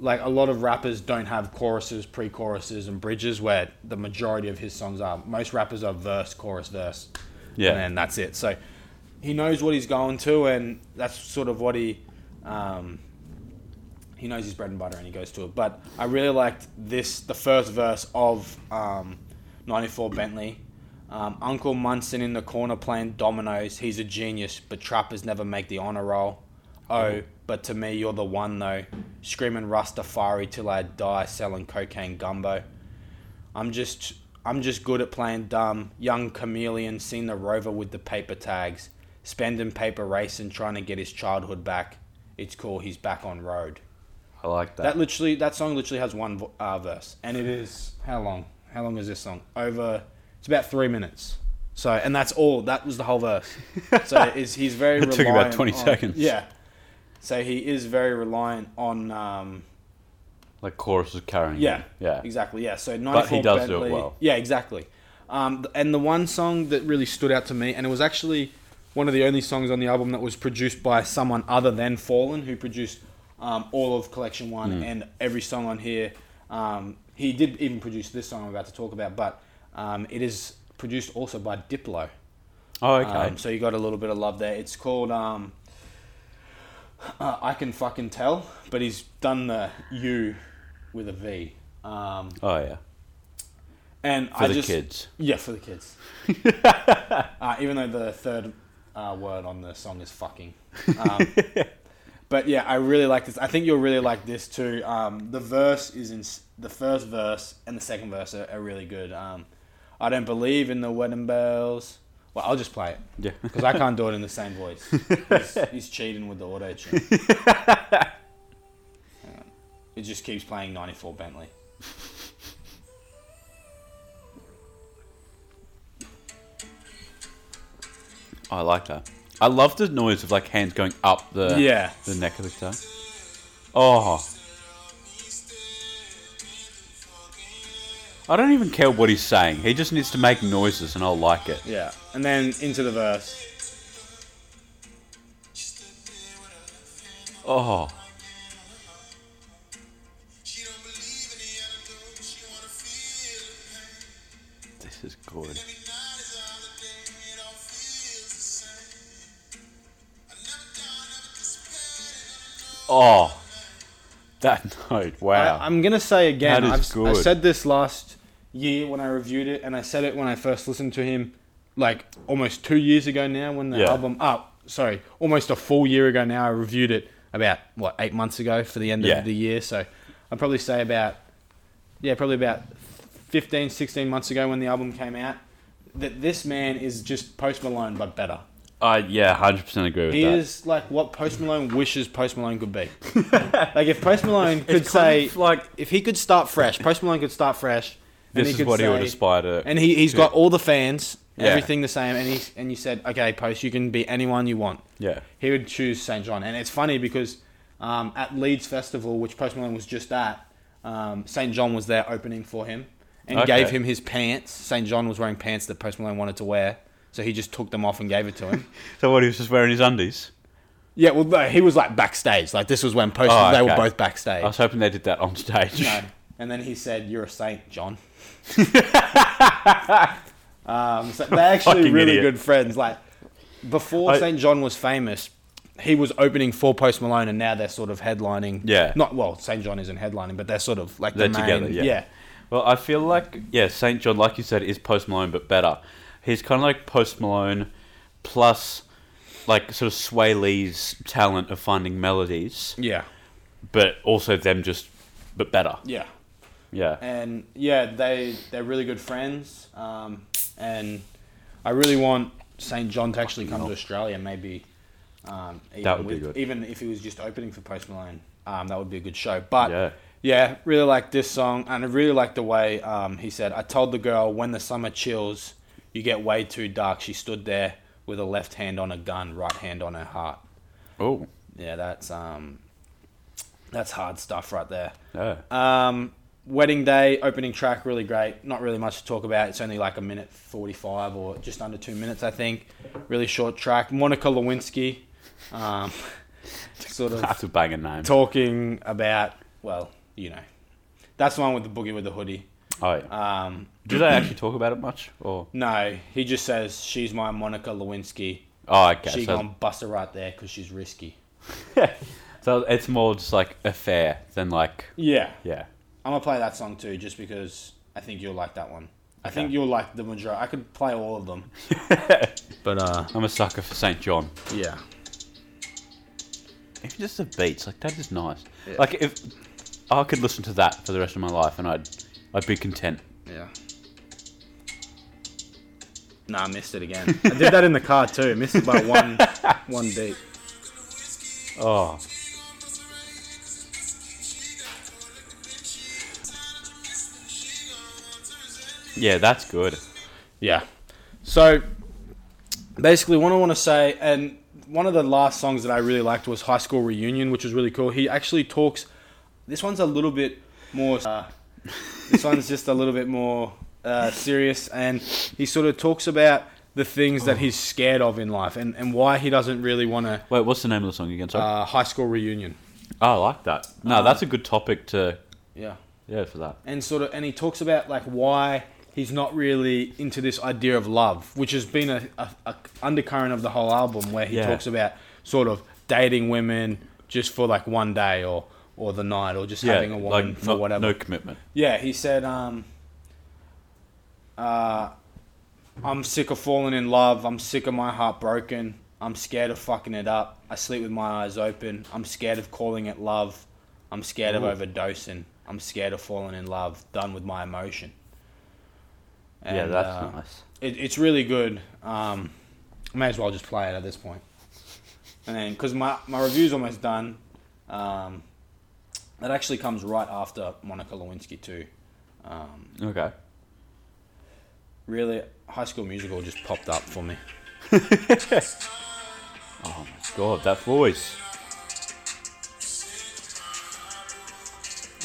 like a lot of rappers don't have choruses, pre-choruses, and bridges, where the majority of his songs are. Most rappers are verse, chorus, verse, Yeah. and then that's it. So he knows what he's going to, and that's sort of what he. Um, he knows his bread and butter and he goes to it. But I really liked this, the first verse of um, 94 Bentley. Um, Uncle Munson in the corner playing dominoes. He's a genius, but trappers never make the honor roll. Oh, but to me, you're the one though. Screaming Rastafari till I die, selling cocaine gumbo. I'm just, I'm just good at playing dumb. Young chameleon, seen the rover with the paper tags, spending paper racing, trying to get his childhood back. It's cool. He's back on road. I like that. That literally, that song literally has one uh, verse, and it is how long? How long is this song? Over. It's about three minutes. So, and that's all. That was the whole verse. So, is he's very. It took about reliant 20 on- seconds. Yeah. So he is very reliant on. Um, like choruses carrying. yeah. him. Yeah. Exactly. Yeah. So 94 But he does do it Bentley- well. Yeah. Exactly. Um, and the one song that really stood out to me, and it was actually one of the only songs on the album that was produced by someone other than Fallen, who produced um, all of Collection One Hmm. and every song on here. Um, he did even produce this song I'm about to talk about, but um, it is produced also by Diplo. Oh, okay. Um, so you got a little bit of love there. It's called um, uh, I Can Fucking Tell, but he's done the U with a V. Um, oh, yeah. and For I the just, kids. Yeah, for the kids. uh, even though the third uh, word on the song is fucking. Um, but yeah, I really like this. I think you'll really like this too. Um, the verse is in the first verse and the second verse are, are really good. Um, I don't believe in the wedding bells. Well, I'll just play it Yeah. because I can't do it in the same voice. He's, he's cheating with the auto tune. It just keeps playing 94 Bentley. I like that. I love the noise of like hands going up the Yeah. the neck of the guitar. Oh. I don't even care what he's saying. He just needs to make noises and I'll like it. Yeah. And then into the verse. Oh. This is good. Oh. That note. Wow. I, am gonna say again. That is I've, I said this last year when I reviewed it, and I said it when I first listened to him, like almost two years ago now. When the Yeah. album, oh, sorry, almost a full year ago now. I reviewed it about what eight months ago for the end Yeah. of the year. So I'd probably say about, yeah, probably about 15, 16 months ago when the album came out. That this man is just Post Malone but better. I yeah, hundred percent agree with He that. is like what Post Malone wishes Post Malone could be. like if Post Malone could It's kind say, of like if he could start fresh, Post Malone could start fresh. and this is could what he would say- aspire to. And he he's got all the fans, Yeah. everything the same, and he and you said, okay, Post, you can be anyone you want. yeah, He would choose St John, and it's funny because um, at Leeds Festival, which Post Malone was just at, um, St John was there opening for him and Okay. gave him his pants. St John was wearing pants that Post Malone wanted to wear, so he just took them off and gave it to him. so what he was just wearing his undies. Yeah, well, no, he was like backstage. Like this was when Post. Oh, They were both backstage. I was hoping they did that on stage. no, and then he said, "You're a saint, John." um, so they're actually Fucking really idiot. good friends. Like before I- Saint John was famous, he was opening for Post Malone, and now they're sort of headlining. Yeah. Not well, Saint John isn't headlining, but they're sort of like They're the main, together, yeah. Well, I feel like yeah, Saint John, like you said, is Post Malone but better. He's kind of like Post Malone, plus like sort of Swae Lee's talent of finding melodies, yeah, but also them just but better. yeah. Yeah, and yeah, they they're really good friends. Um, and I really want St. John to actually come to Australia. Maybe um, even That would be good. Even if he was just opening for Post Malone, um, that would be a good show. But Yeah. yeah, really like this song, and I really like the way um, he said, "I told the girl when the summer chills, you get way too dark." She stood there with a left hand on a gun, right hand on her heart. Oh, Yeah, that's um, that's hard stuff right there. yeah. Um, Wedding Day opening track, really great. Not really much to talk about. It's only like a minute forty-five or just under two minutes, I think. Really short track. Monica Lewinsky, um, sort of That's a banger name. talking about well, you know, that's the one with the boogie with the hoodie. Oh, yeah. Um, Do they actually talk about it much? Or no, he just says she's my Monica Lewinsky. oh, okay. she so, gonna bust her right there because she's risky. so it's more just like a fair than like Yeah, yeah. I'm gonna play that song too, just because I think you'll like that one. I think you'll like the majority. I could play all of them, but uh, I'm a sucker for St. John. yeah, Even just the beats, like that is nice. Like if I could listen to that for the rest of my life, and I'd I'd be content. yeah. Nah, I missed it again. I did that in the car too. Missed it by one, one beat. Oh, yeah, that's good. Yeah. So basically, what I want to say, and one of the last songs that I really liked was High School Reunion, which was really cool. He actually talks. This one's a little bit more. Uh, this one's just a little bit more uh, serious, and he sort of talks about the things that he's scared of in life, and, and why he doesn't really want to. Wait, what's the name of the song again? Sorry. Uh, high School Reunion. oh, I like that. No, uh, that's a good topic to Yeah. yeah for that. and sort of and he talks about like why he's not really into this idea of love which has been a, a, a undercurrent of the whole album where he Yeah. talks about sort of dating women just for like one day or or the night or just Yeah, having a woman like for no, whatever no commitment. yeah he said um uh i'm sick of falling in love. I'm sick of my heart broken. I'm scared of fucking it up. I sleep with my eyes open. I'm scared of calling it love. I'm scared Ooh. of overdosing. I'm scared of falling in love. Done with my emotion. Yeah, that's uh, nice. it, it's really good. Um I may as well just play it at this point. And then because my, my review's almost done um that actually comes right after monica lewinsky too. Um, Okay. Really high school musical just popped up for me Oh my god, that voice.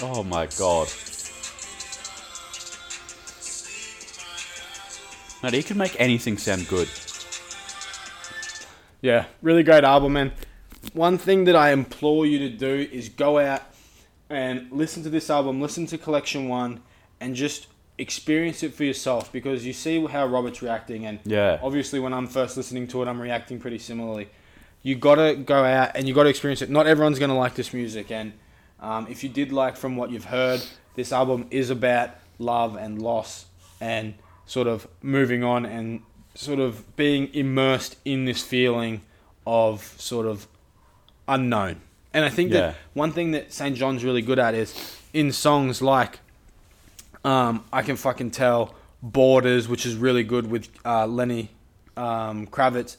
Oh my god. No, he can make anything sound good. yeah really great album man. one thing that i implore you to do is go out and listen to this album listen to collection one and just experience it for yourself because you see how robert's reacting and Yeah. obviously when i'm first listening to it i'm reacting pretty similarly you gotta go out and you gotta experience it not everyone's gonna like this music and um, if you did like from what you've heard this album is about love and loss and sort of moving on and sort of being immersed in this feeling of sort of unknown and i think Yeah. that one thing that st john's really good at is in songs like um, I can fucking tell Borders, which is really good with uh, Lenny um, Kravitz.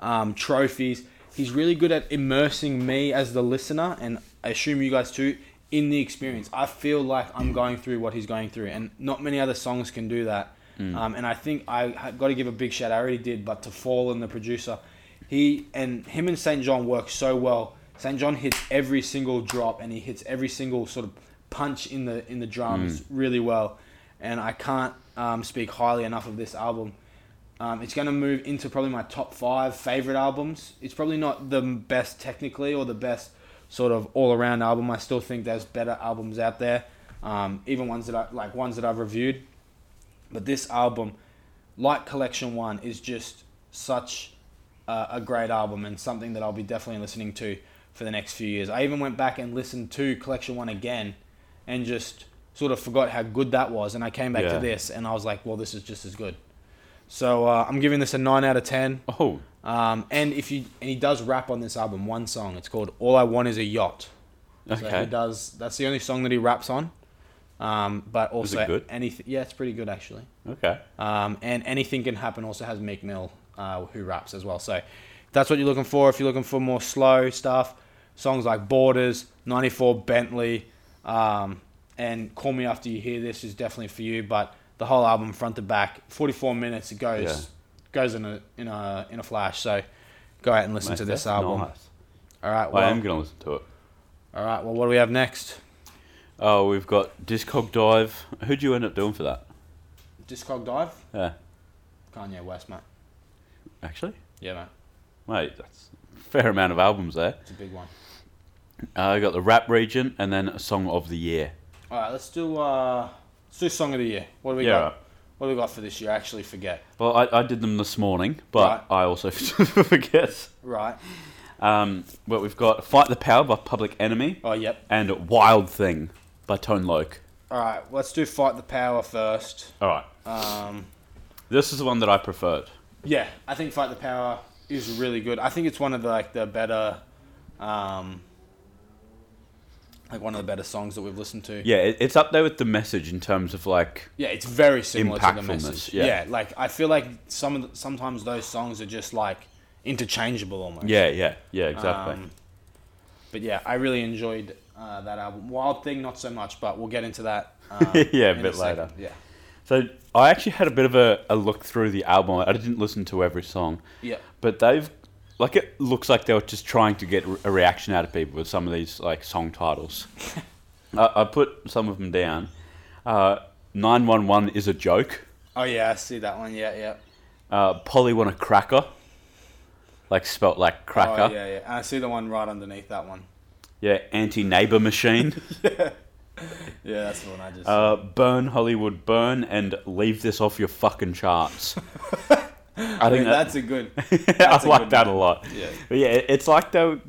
Um, trophies. He's really good at immersing me as the listener, and I assume you guys too, in the experience. I feel like I'm going through what he's going through, and not many other songs can do that. Um, and I think I got to give a big shout. I already did, but to fall Fallen, the producer, he and him and St. John work so well. St. John hits every single drop, and he hits every single sort of punch in the in the drums really well. And I can't um, speak highly enough of this album. Um, it's going to move into probably my top five favorite albums. It's probably not the best technically or the best sort of all around album. I still think there's better albums out there, um, even ones that I like ones that I've reviewed. But this album, like Collection One, is just such uh, a great album and something that I'll be definitely listening to for the next few years. I even went back and listened to Collection One again, and just sort of forgot how good that was. And I came back Yeah. to this, and I was like, well, this is just as good. So uh, I'm giving this a nine out of ten. Oh, Um, and if you and he does rap on this album, one song. It's called "All I Want Is a Yacht." So he okay. does. That's the only song that he raps on. Um, but also good? anything. Yeah, it's pretty good actually. Okay. Um, and anything can happen also has Meek Mill uh, who raps as well. So that's what you're looking for. If you're looking for more slow stuff, songs like Borders, 94 Bentley, um, and Call Me After You Hear This is definitely for you. But the whole album, front to back, 44 minutes, it goes Yeah. goes in a in a in a flash. So go out and listen Mate, to this album. nice. All right. Well, I am going to listen to it. all right. Well, what do we have next? Oh, we've got Discog Dive. Who'd you end up doing for that? Discog Dive. Yeah. Kanye West, mate. Actually? Yeah, mate. Mate, that's a fair amount of albums there. It's a big one. Uh, I got the rap region and then a song of the year. All right. Let's do uh, let's do song of the year. What do we yeah. got? What do we got for this year? I actually forget. Well, I, I did them this morning, but I also forget. Right. Um, but we've got Fight the Power by Public Enemy Oh, yep. and Wild Thing by Tone Loc. All right. Let's do fight the power first. All right. Um, This is the one that I preferred. yeah, I think fight the power is really good. I think it's one of the like the better, um, like one of the better songs that we've listened to. Yeah, it, it's up there with the message in terms of like, Yeah, it's very similar to the message. yeah. Yeah. like I feel like some of the, sometimes those songs are just like interchangeable almost. yeah, yeah, yeah, exactly. Um, but yeah, I really enjoyed uh, that album. Wild Thing, not so much, but we'll get into that. Um, Yeah, a bit second. later. Yeah, so I actually had a bit of a, a look through the album. I didn't listen to every song, yeah, but they've like it looks like they were just trying to get a reaction out of people with some of these like song titles. I, I put some of them down. Nine one one is a joke. Oh yeah, I see that one. Yeah, yeah. Uh, Polly want a cracker, like spelt like cracker. Oh yeah, yeah. And I see the one right underneath that one. Yeah, anti neighbor machine. Yeah, that's the one I just. uh, burn Hollywood, burn, and leave this off your fucking charts. I think that, that's a good. I that's a like good that a lot. Yeah. But yeah, it's like though,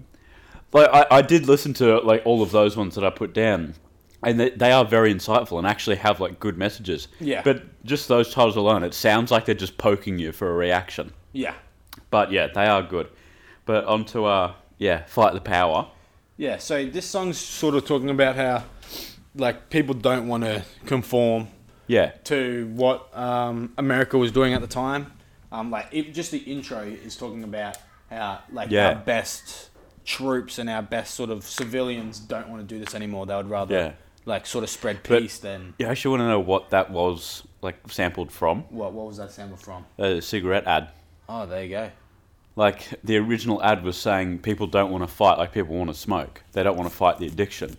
like I, I did listen to like all of those ones that I put down, and they, they are very insightful and actually have like good messages. Yeah. But just those titles alone, it sounds like they're just poking you for a reaction. Yeah. But yeah, they are good. But onto uh yeah, fight the power. Yeah. So this song's sort of talking about how, like, people don't want to conform Yeah, to what um, America was doing at the time. Um, like it, just the intro is talking about how like Yeah. our best troops and our best sort of civilians don't want to do this anymore. They would rather Yeah. like sort of spread But- peace than yeah. I actually want to know what that was like sampled from what? What was that sample from? a cigarette ad. Oh, there you go. Like the original ad was saying people don't want to fight like people want to smoke. They don't want to fight the addiction.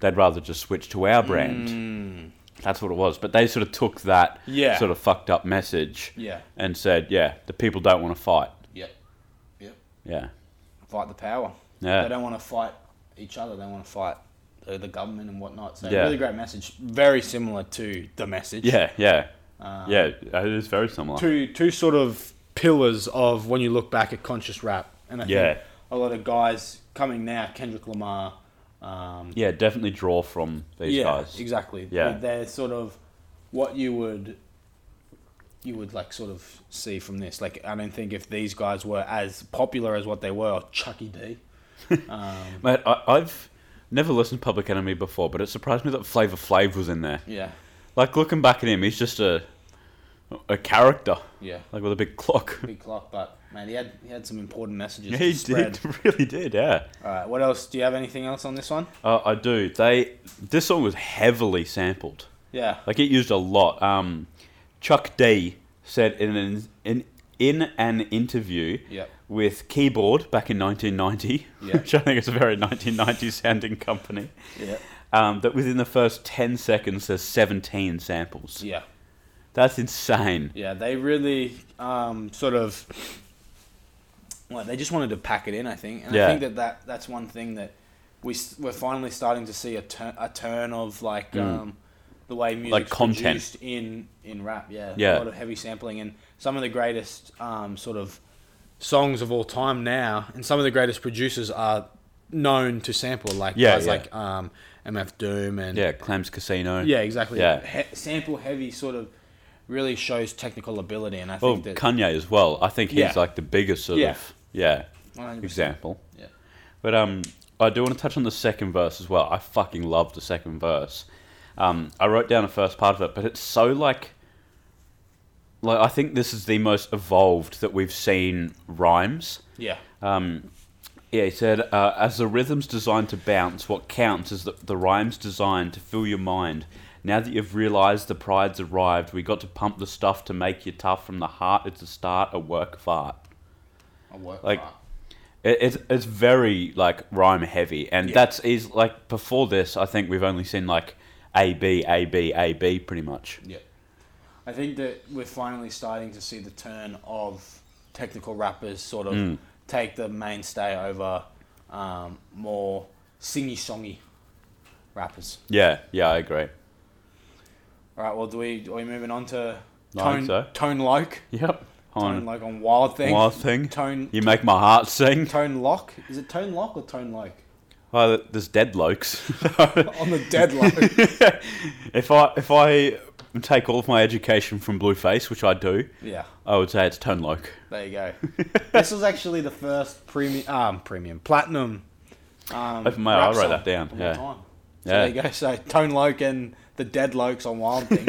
They'd rather just switch to our brand. That's what it was. But they sort of took that. Yeah. sort of fucked up message Yeah. and said, yeah, the people don't want to fight. Yep. Yep. Yeah. Fight the power. Yeah. They don't want to fight each other. They want to fight the, the government and whatnot. So Yeah. really great message. Very similar to the message. Yeah, yeah. Um, yeah, it is very similar. two two sort of pillars of when you look back at conscious rap, and I Yeah. think a lot of guys coming now, Kendrick Lamar, um, Yeah, definitely draw from these yeah, guys. exactly. Yeah. they're sort of what you would you would like sort of see from this. Like, I don't think if these guys were as popular as what they were, or Chucky D. Um, Mate, I, I've never listened to Public Enemy before, but it surprised me that Flavor Flav was in there. yeah, Like looking back at him, he's just a a character, yeah, like with a big clock. big clock, but man, he had he had some important messages. Yeah, he spread. did, really did. Yeah, All right, what else? Do you have anything else on this one? uh, I do. They this song was heavily sampled. Yeah, Like it used a lot. Um, Chuck D said in an in, in an interview Yep. with Keyboard back in 1990, Yeah. which I think is a very 1990 sounding company, yeah, um, that within the first 10 seconds there's 17 samples. yeah. That's insane. Yeah, they really um, sort of well, they just wanted to pack it in. I think, and Yeah. I think that, that that's one thing that we we're finally starting to see a turn a turn of like um, the way music's Mm. Like content. produced in in rap. Yeah, Yeah. a lot of heavy sampling and some of the greatest um, sort of songs of all time now, and some of the greatest producers are known to sample, like Yeah, guys yeah. like um, MF Doom and Yeah, Clams Casino. yeah, exactly. Yeah. He- sample heavy sort of really shows technical ability, and I Well, think that Kanye as well. I think he's Yeah. like the biggest sort Yeah. of yeah 100%. example. Yeah. But um, I do want to touch on the second verse as well. I fucking love the second verse. Um, I wrote down the first part of it, but it's so like, like I think this is the most evolved that we've seen rhymes. Yeah. Um, yeah, he said, uh, as the rhythm's designed to bounce, what counts is that the rhyme's designed to fill your mind. Now that you've realised the pride's arrived, we got to pump the stuff to make you tough from the heart. It's a start, a work of art. Like- It, it's it's very like rhyme heavy, and Yeah. that's is like before this. I think we've only seen like A B A B A B pretty much. Yeah. I think that we're finally starting to see the turn of technical rappers sort of Mm. take the mainstay over um, more singy songy rappers. Yeah, yeah, I agree. All right, well, do we are we moving on to Tone so. Tone Loke? Yep. Tone On Loke on Wild Thing. Wild Thing. Tone You make my heart sing. Tone Lock. Is it Tone Lock or Tone Loke? Oh, there's dead lokes. on the dead Loke. if I if I take all of my education from Blueface, which I do, yeah. I would say it's Tone Loke. There you go. this was actually the first premium, um, premium platinum. Um, Oh, mate, I'll write that down, yeah. So Yeah. there you go. So Tone Loke and the Dead Lokes on Wild Thing.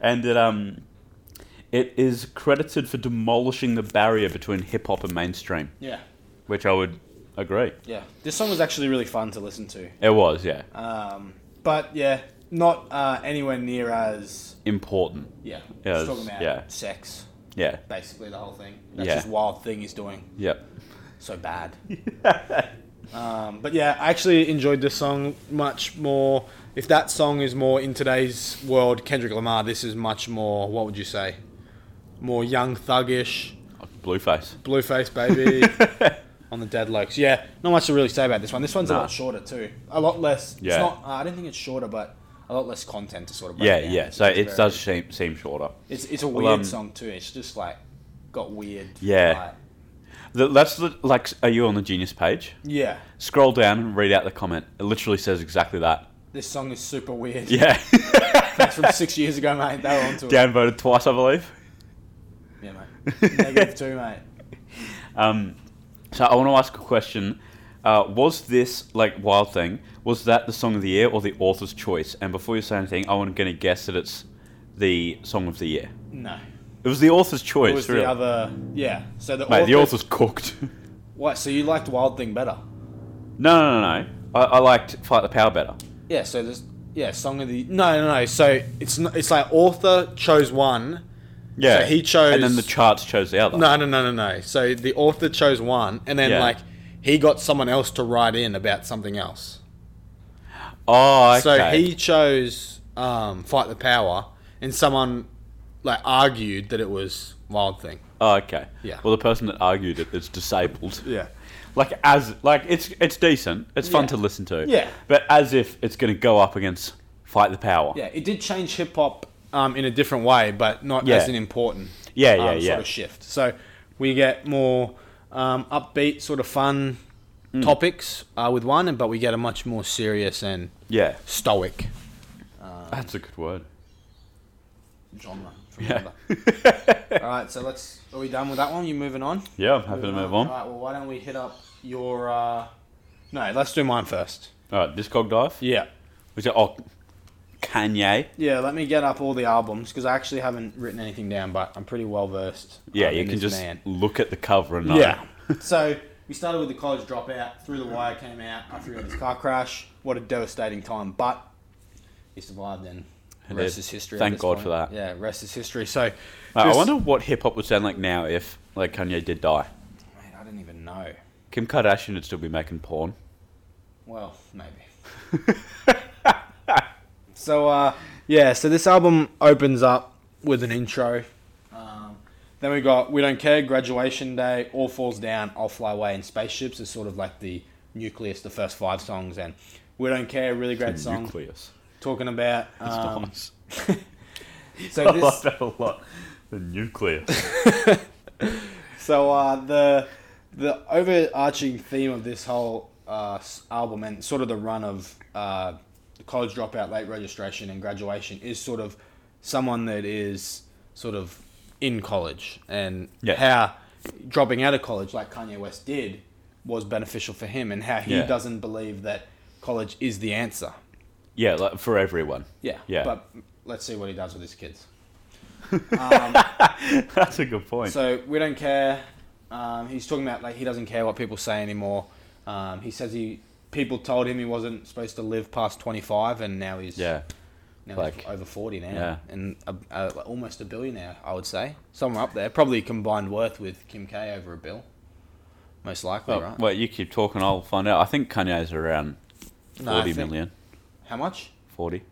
and it um it is credited for demolishing the barrier between hip hop and mainstream, yeah, which I would agree. yeah. This song was actually really fun to listen to. It was, yeah, Um, but yeah, not uh, anywhere near as important. yeah. Yeah, it's- talking about yeah. sex, Yeah, basically the whole thing. That's Yeah. just Wild Thing he's doing yep. so bad. um, but yeah, I actually enjoyed this song much more. If that song is more in today's world, Kendrick Lamar, this is much more. What would you say? More young thuggish, Blueface. blueface baby on the Dead Lokes. Yeah, not much to really say about this one. This one's a lot shorter too. A lot less. Yeah. It's not. Uh, I don't think it's shorter, but a lot less content to sort of. Yeah, yeah. So it very- does seem seem shorter. It's it's a Well, weird um, song too. It's just like got weird. Yeah. The, that's the, like. Are you on the Genius page? yeah. Scroll down and read out the comment. It literally says exactly that. This song is super weird. Yeah. That's from six years ago, mate. They were onto it. Downvoted twice, I believe. Negative two, mate. Um, so I want to ask a question. Uh, was this like Wild Thing? Was that the song of the year or the author's choice? And before you say anything, I want to guess that it's the song of the year. No. It was the author's choice. It was really. the other. Yeah. So the Mate, author, the author's cooked. What? So you liked Wild Thing better? no, no, no, no. I, I liked Fight the Power better. Yeah. So there's Yeah, song of the. No, no, no. So it's not, it's like author chose one. Yeah. So he chose- and then the charts chose the other. No, no, no, no, no. So the author chose one, and then Yeah. like he got someone else to write in about something else. Oh, okay. So he chose um, fight the power, and someone like argued that it was Wild Thing. Oh, okay. Yeah. Well, the person that argued it is disabled. Yeah. Like as like it's it's decent. It's fun Yeah. to listen to. Yeah. But as if it's going to go up against Fight the Power. Yeah, it did change hip hop um, in a different way, but not Yeah. as an important Yeah, yeah, um, yeah. sort of shift. So we get more um, upbeat, sort of fun Mm. topics uh, with one, but we get a much more serious and Yeah. stoic That's a good word. genre. Yeah. All right, so let's. Are we done with that one? You moving on? Yeah, I'm happy to move on. All right. Well, why don't we hit up your? Uh... No, let's do mine first. All right, Discog Dive. Yeah. Which is, oh, Kanye. Yeah, let me get up all the albums because I actually haven't written anything down, but I'm pretty well versed. Yeah, um, you can just man. look at the cover and know. Yeah. so we started with the college dropout. Through the wire came out after he had his car crash. What a devastating time, but he survived. And He rest is history. Thank God point. for that. Yeah, rest is history. So, Mate, I wonder what hip hop would sound like now if like Kanye did die. Mate, I didn't even know. Kim Kardashian would still be making porn. Well, maybe. so, uh, yeah, so this album opens up with an intro. Um, then we got We Don't Care, Graduation Day, All Falls Down, I'll Fly Away, and Spaceships is sort of like the nucleus, the first five songs. And We Don't Care, really great song. Nucleus. Talking about. Um, nice. so I this, like that a lot. The nucleus. So uh, the the overarching theme of this whole uh, album and sort of the run of uh, college dropout, late registration, and graduation is sort of someone that is sort of in college and Yeah. how dropping out of college, like Kanye West did, was beneficial for him, and how he Yeah. doesn't believe that college is the answer. Yeah, like for everyone. Yeah. Yeah. But let's see what he does with his kids. Um, That's a good point. so we don't care. Um, he's talking about like he doesn't care what people say anymore. Um, he says he people told him he wasn't supposed to live past 25, and now he's yeah, now like- he's over 40 now, Yeah. and a, a, almost a billionaire. I would say somewhere up there. Probably combined worth with Kim K over a bill. Most likely, well, right? well, you keep talking, I'll find out. I think Kanye's around No, forty think- million. How much? Forty.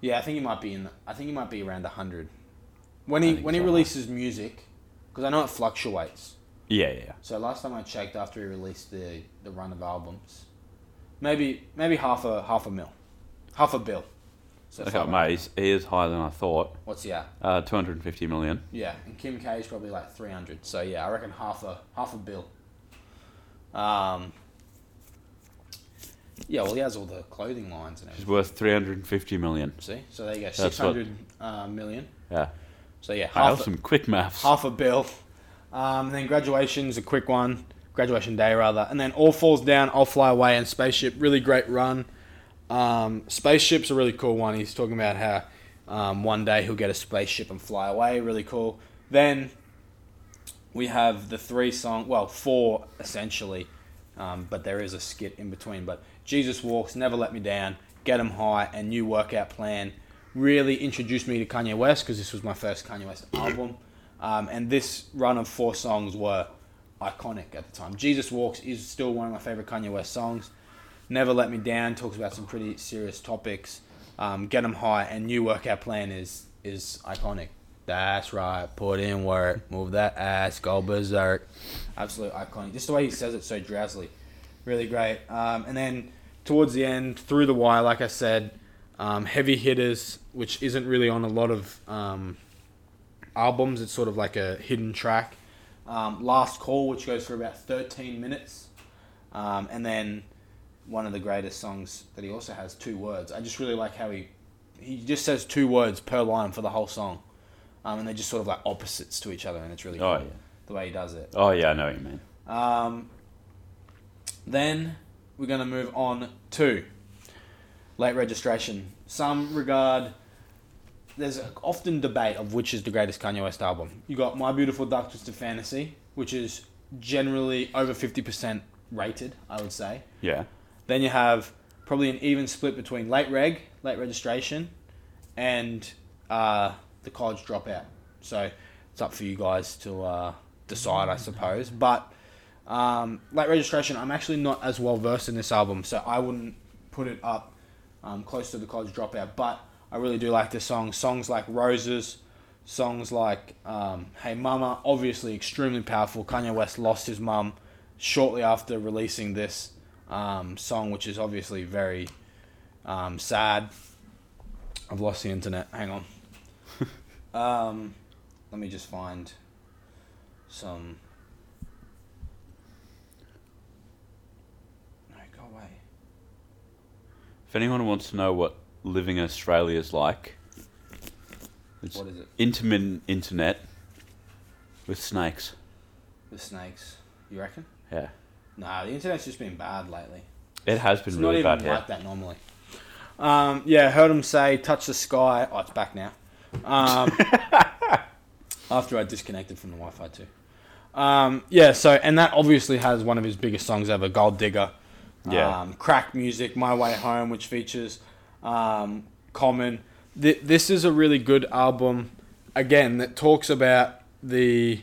Yeah, I think he might be in. I think he might be around hundred. When he when he so. releases music, because I know it fluctuates. Yeah, yeah, yeah. So last time I checked, after he released the the run of albums, maybe maybe half a half a mil, half a bill. So Okay, five- mate, he's, he is higher than I thought. What's he at? Uh, two hundred and fifty million. Yeah, and Kim K is probably like three hundred. So yeah, I reckon half a half a bill. Um. Yeah, well, he has all the clothing lines and He's everything. worth three hundred and fifty million. See, so there you go, six hundred uh, million. Yeah. So yeah, Hey, that half a, some quick maths. half a bill. Um, then graduation's a quick one, graduation day rather, and then all falls down. I'll fly away and spaceship. Really great run. Um, spaceship's a really cool one. He's talking about how um, one day he'll get a spaceship and fly away. Really cool. Then we have the three song, well, four essentially, um, but there is a skit in between. But Jesus Walks, Never Let Me Down, Get 'Em High, and New Workout Plan really introduced me to Kanye West because this was my first Kanye West album. Um, and this run of four songs were iconic at the time. Jesus Walks is still one of my favorite Kanye West songs. Never Let Me Down talks about some pretty serious topics. Um, Get 'Em High and New Workout Plan is is iconic. That's right. Put in work. Move that ass. Go berserk. Absolute iconic. Just the way he says it so drowsily. Really great. Um, and then towards the end, through the wire, like I said, um, heavy hitters, which isn't really on a lot of um, albums. It's sort of like a hidden track. Um, Last Call, which goes for about 13 minutes. Um, and then one of the greatest songs that he also has two words. I just really like how he he just says two words per line for the whole song, um, and they're just sort of like opposites to each other, and it's really Oh, cool yeah. the way he does it. Oh yeah, I know what you mean. Um, then we're going to move on to late registration. Some regard there's often debate of which is the greatest Kanye West album. You got My Beautiful Dark Twisted Fantasy, which is generally over fifty percent rated, I would say. Yeah. Then you have probably an even split between late reg, late registration, and uh, the college dropout. So it's up for you guys to uh, decide, I suppose. But um, late registration, I'm actually not as well versed in this album, so I wouldn't put it up um, close to the college dropout. But I really do like the song. Songs like Roses, songs like um, Hey Mama, obviously extremely powerful. Kanye West lost his mum shortly after releasing this um, song, which is obviously very um, sad. I've lost the internet. Hang on. um, let me just find some. No, go away. If anyone wants to know what living in Australia is like, it's What is it? intermittent internet with snakes. The snakes. You reckon? Yeah. Nah, the internet's just been bad lately. It has been It's really not even here. like that normally. Um, yeah, heard him say "touch the sky." Oh, it's back now. Um, after I disconnected from the Wi-Fi too. Um, yeah, so and that obviously has one of his biggest songs ever, "Gold Digger." Yeah. Um, crack music, "My Way Home," which features um, Common. Th- this is a really good album, again that talks about the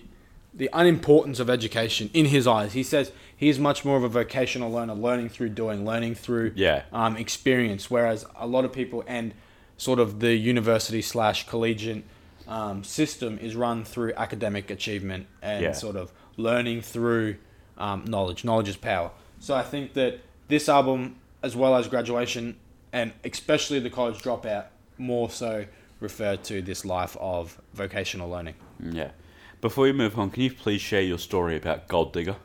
the unimportance of education in his eyes. He says he's much more of a vocational learner, learning through doing, learning through Yeah. um, experience, whereas a lot of people and sort of the university slash collegiate um, system is run through academic achievement and Yeah. sort of learning through um, knowledge. Knowledge is power. So I think that this album, as well as graduation, and especially the college dropout, more so refer to this life of vocational learning. Yeah. Before we move on, can you please share your story about Gold Digger?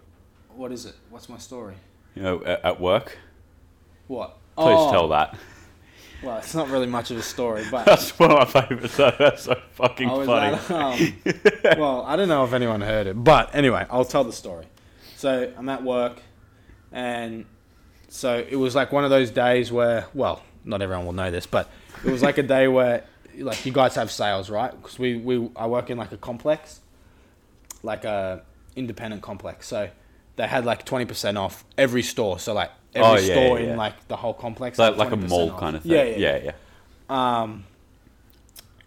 What is it? What's my story? You know, at, at work. What? Please Oh, tell that. Well, it's not really much of a story, but That's one of my favourites. though. That's so fucking I funny. at, um, well, I don't know if anyone heard it, but anyway, I'll tell the story. So I'm at work, and so it was like one of those days where, well, not everyone will know this, but it was like a day where like you guys have sales, right? Because we, we I work in like a complex, like a independent complex. So they had like twenty percent off every store. So like every Oh, yeah, store yeah, in like the whole complex, had like a mall off. kind of thing. Yeah, yeah, yeah, yeah. yeah. Um,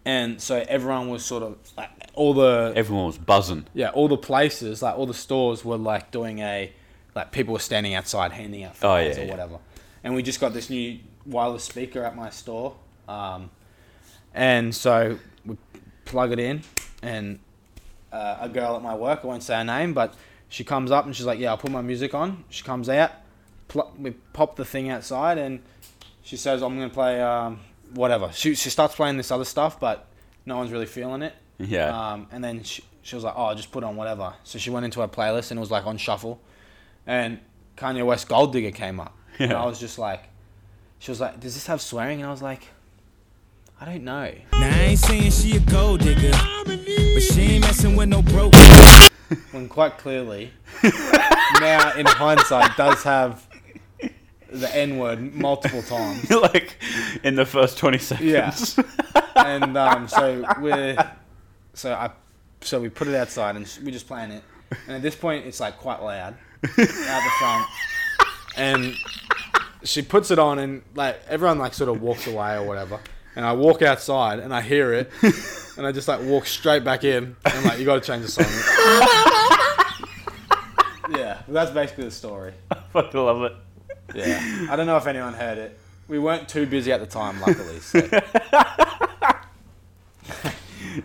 and so everyone was sort of like all the Everyone was buzzing. yeah all the places like all the stores were like doing a like people were standing outside handing out Oh, flyers yeah, or yeah. whatever. And we just got this new wireless speaker at my store, um, and so we plug it in, and uh, a girl at my work I won't say her name, but she comes up and she's like, "Yeah, I'll put my music on." She comes out, pl- we pop the thing outside, and she says, "I'm gonna play um, whatever." She she starts playing this other stuff, but no one's really feeling it. Yeah. Um, and then she, she was like, "Oh, just put on whatever." So she went into her playlist and it was like on shuffle, and Kanye West Gold Digger came up, and I was just like, she was like, "Does this have swearing?" And I was like, "I don't know." Now I ain't saying she a gold digger, but she ain't messing with no broke. When quite clearly, now in hindsight, does have the N word multiple times. like in the first 20 seconds. Yeah. and um, so we're so I so we put it outside and we're just playing it. And at this point, it's like quite loud out the front. And she puts it on, and like everyone like sort of walks away or whatever. And I walk outside and I hear it, and I just like walk straight back in. And I'm like, you got to change the song. yeah, that's basically the story. I fucking love it. Yeah, I don't know if anyone heard it. We weren't too busy at the time, luckily. So.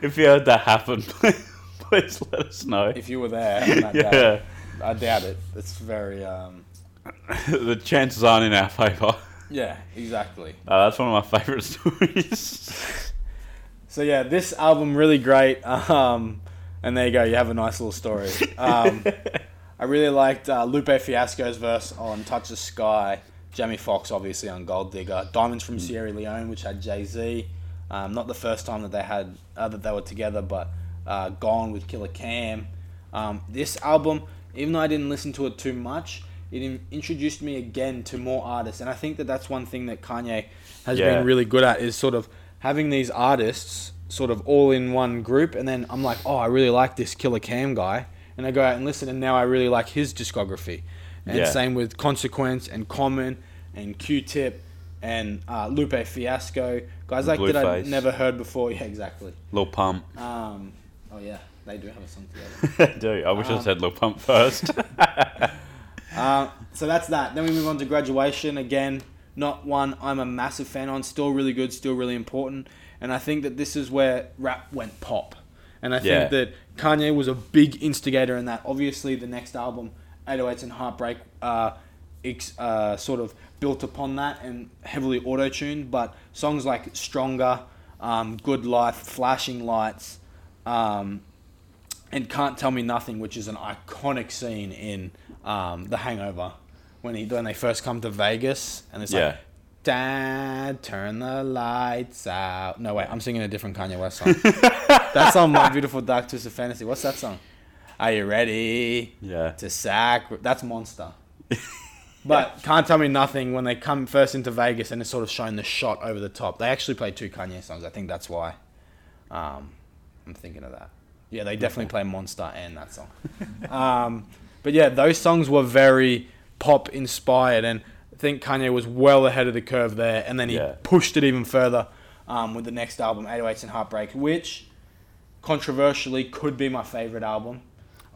If you heard that happen, please let us know. if you were there Yeah. day, I doubt it. It's very, um, the chances aren't in our favour. yeah, exactly. Uh, that's one of my favourite stories. So yeah, this album really great. Um, and there you go. You have a nice little story. Um, I really liked uh, Lupe Fiasco's verse on "Touch the Sky." Jamie Foxx, obviously on "Gold Digger." Diamonds from Sierra Leone, which had Jay Z. Um, not the first time that they had uh, that they were together, but uh, "Gone" with Killa Cam. Um, this album, even though I didn't listen to it too much, it in- introduced me again to more artists, and I think that that's one thing that Kanye has Yeah. been really good at is sort of having these artists sort of all in one group, and then I'm like, oh, I really like this Killa Cam guy, and I go out and listen, and now I really like his discography, and Yeah. same with Consequence and Common and Q-Tip and uh, Lupe Fiasco, guys like that I'd never heard before. Yeah, exactly. Lil Pump. Um, oh yeah, they do have a song together. I do. I wish I Um, said Lil Pump first. Uh, so that's that. Then we move on to graduation. Again, not one I'm a massive fan on. Still really good. Still really important. And I think that this is where rap went pop. And I Yeah. think that Kanye was a big instigator in that. Obviously, the next album, 808s and Heartbreak, uh, ex- uh, sort of built upon that and heavily auto tuned. But songs like Stronger, um, Good Life, Flashing Lights, um, and Can't Tell Me Nothing, which is an iconic scene in um, The Hangover when he when they first come to Vegas and it's Yeah. like Dad, turn the lights out. No wait, I'm singing a different Kanye West song. that song, My Beautiful Dark Twisted Fantasy. What's that song? Are you ready yeah. to sack? That's Monster. But can't tell me nothing when they come first into Vegas and it's sort of showing the shot over the top. They actually play two Kanye songs. I think that's why. Um, I'm thinking of that. Yeah, they definitely play Monster and that song. um, but yeah, those songs were very pop inspired, and I think Kanye was well ahead of the curve there. And then he Yeah. pushed it even further um, with the next album, 808s and Heartbreak, which controversially could be my favorite album.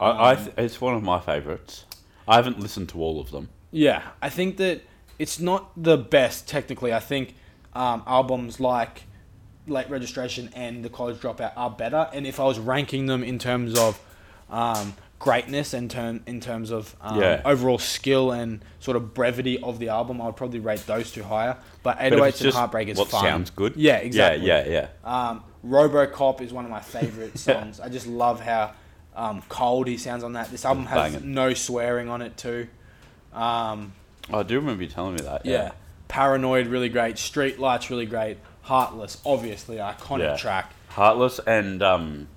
I, I th- it's one of my favourites. I haven't listened to all of them. Yeah, I think that it's not the best technically. I think um, albums like Late Registration and The College Dropout are better. And if I was ranking them in terms of um, greatness and term in terms of um, Yeah. overall skill and sort of brevity of the album, I would probably rate those two higher. But But if 808s it's and Heartbreak is what fun. sounds good. Yeah, exactly. Yeah, yeah, yeah. Um, RoboCop is one of my favorite songs. I just love how um, cold he sounds on that. This album has Banging. no swearing on it too. Um, Oh, I do remember you telling me that. yeah. Paranoid, really great. Street Lights, really great. Heartless, obviously, iconic Yeah. track. Heartless and um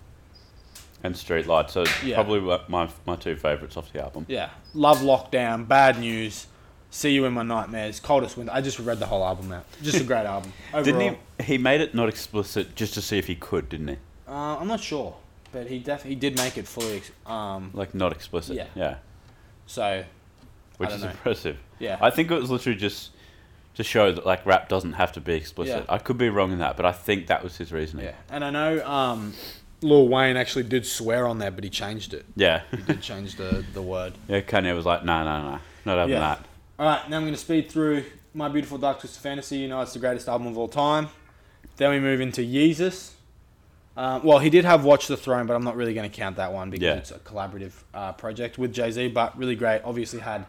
and Streetlight. So Yeah. probably my my two favourites off the album. Yeah. Love Lockdown, Bad News, See You in My Nightmares, Coldest Winter. I just read the whole album out. Just a great album. Overall, Didn't he? He made it not explicit just to see if he could, didn't he? Uh, I'm not sure, but he def- he did make it fully. ex- Um, Like not explicit. Yeah. Yeah. so Which don't is know. impressive. yeah, I think it was literally just to show that like rap doesn't have to be explicit. Yeah. I could be wrong in that, but I think that was his reasoning. yeah. And I know um, Lil Wayne actually did swear on there, but he changed it. Yeah. He did change the the word. yeah. Kanye was like, no, no, no, not having Yeah. that. All right, now I'm going to speed through My Beautiful Dark Twisted Fantasy. You know, it's the greatest album of all time. Then we move into Yeezus. Um, well, he did have Watch the Throne, but I'm not really going to count that one because Yeah. it's a collaborative uh, project with Jay Z. But really great. Obviously had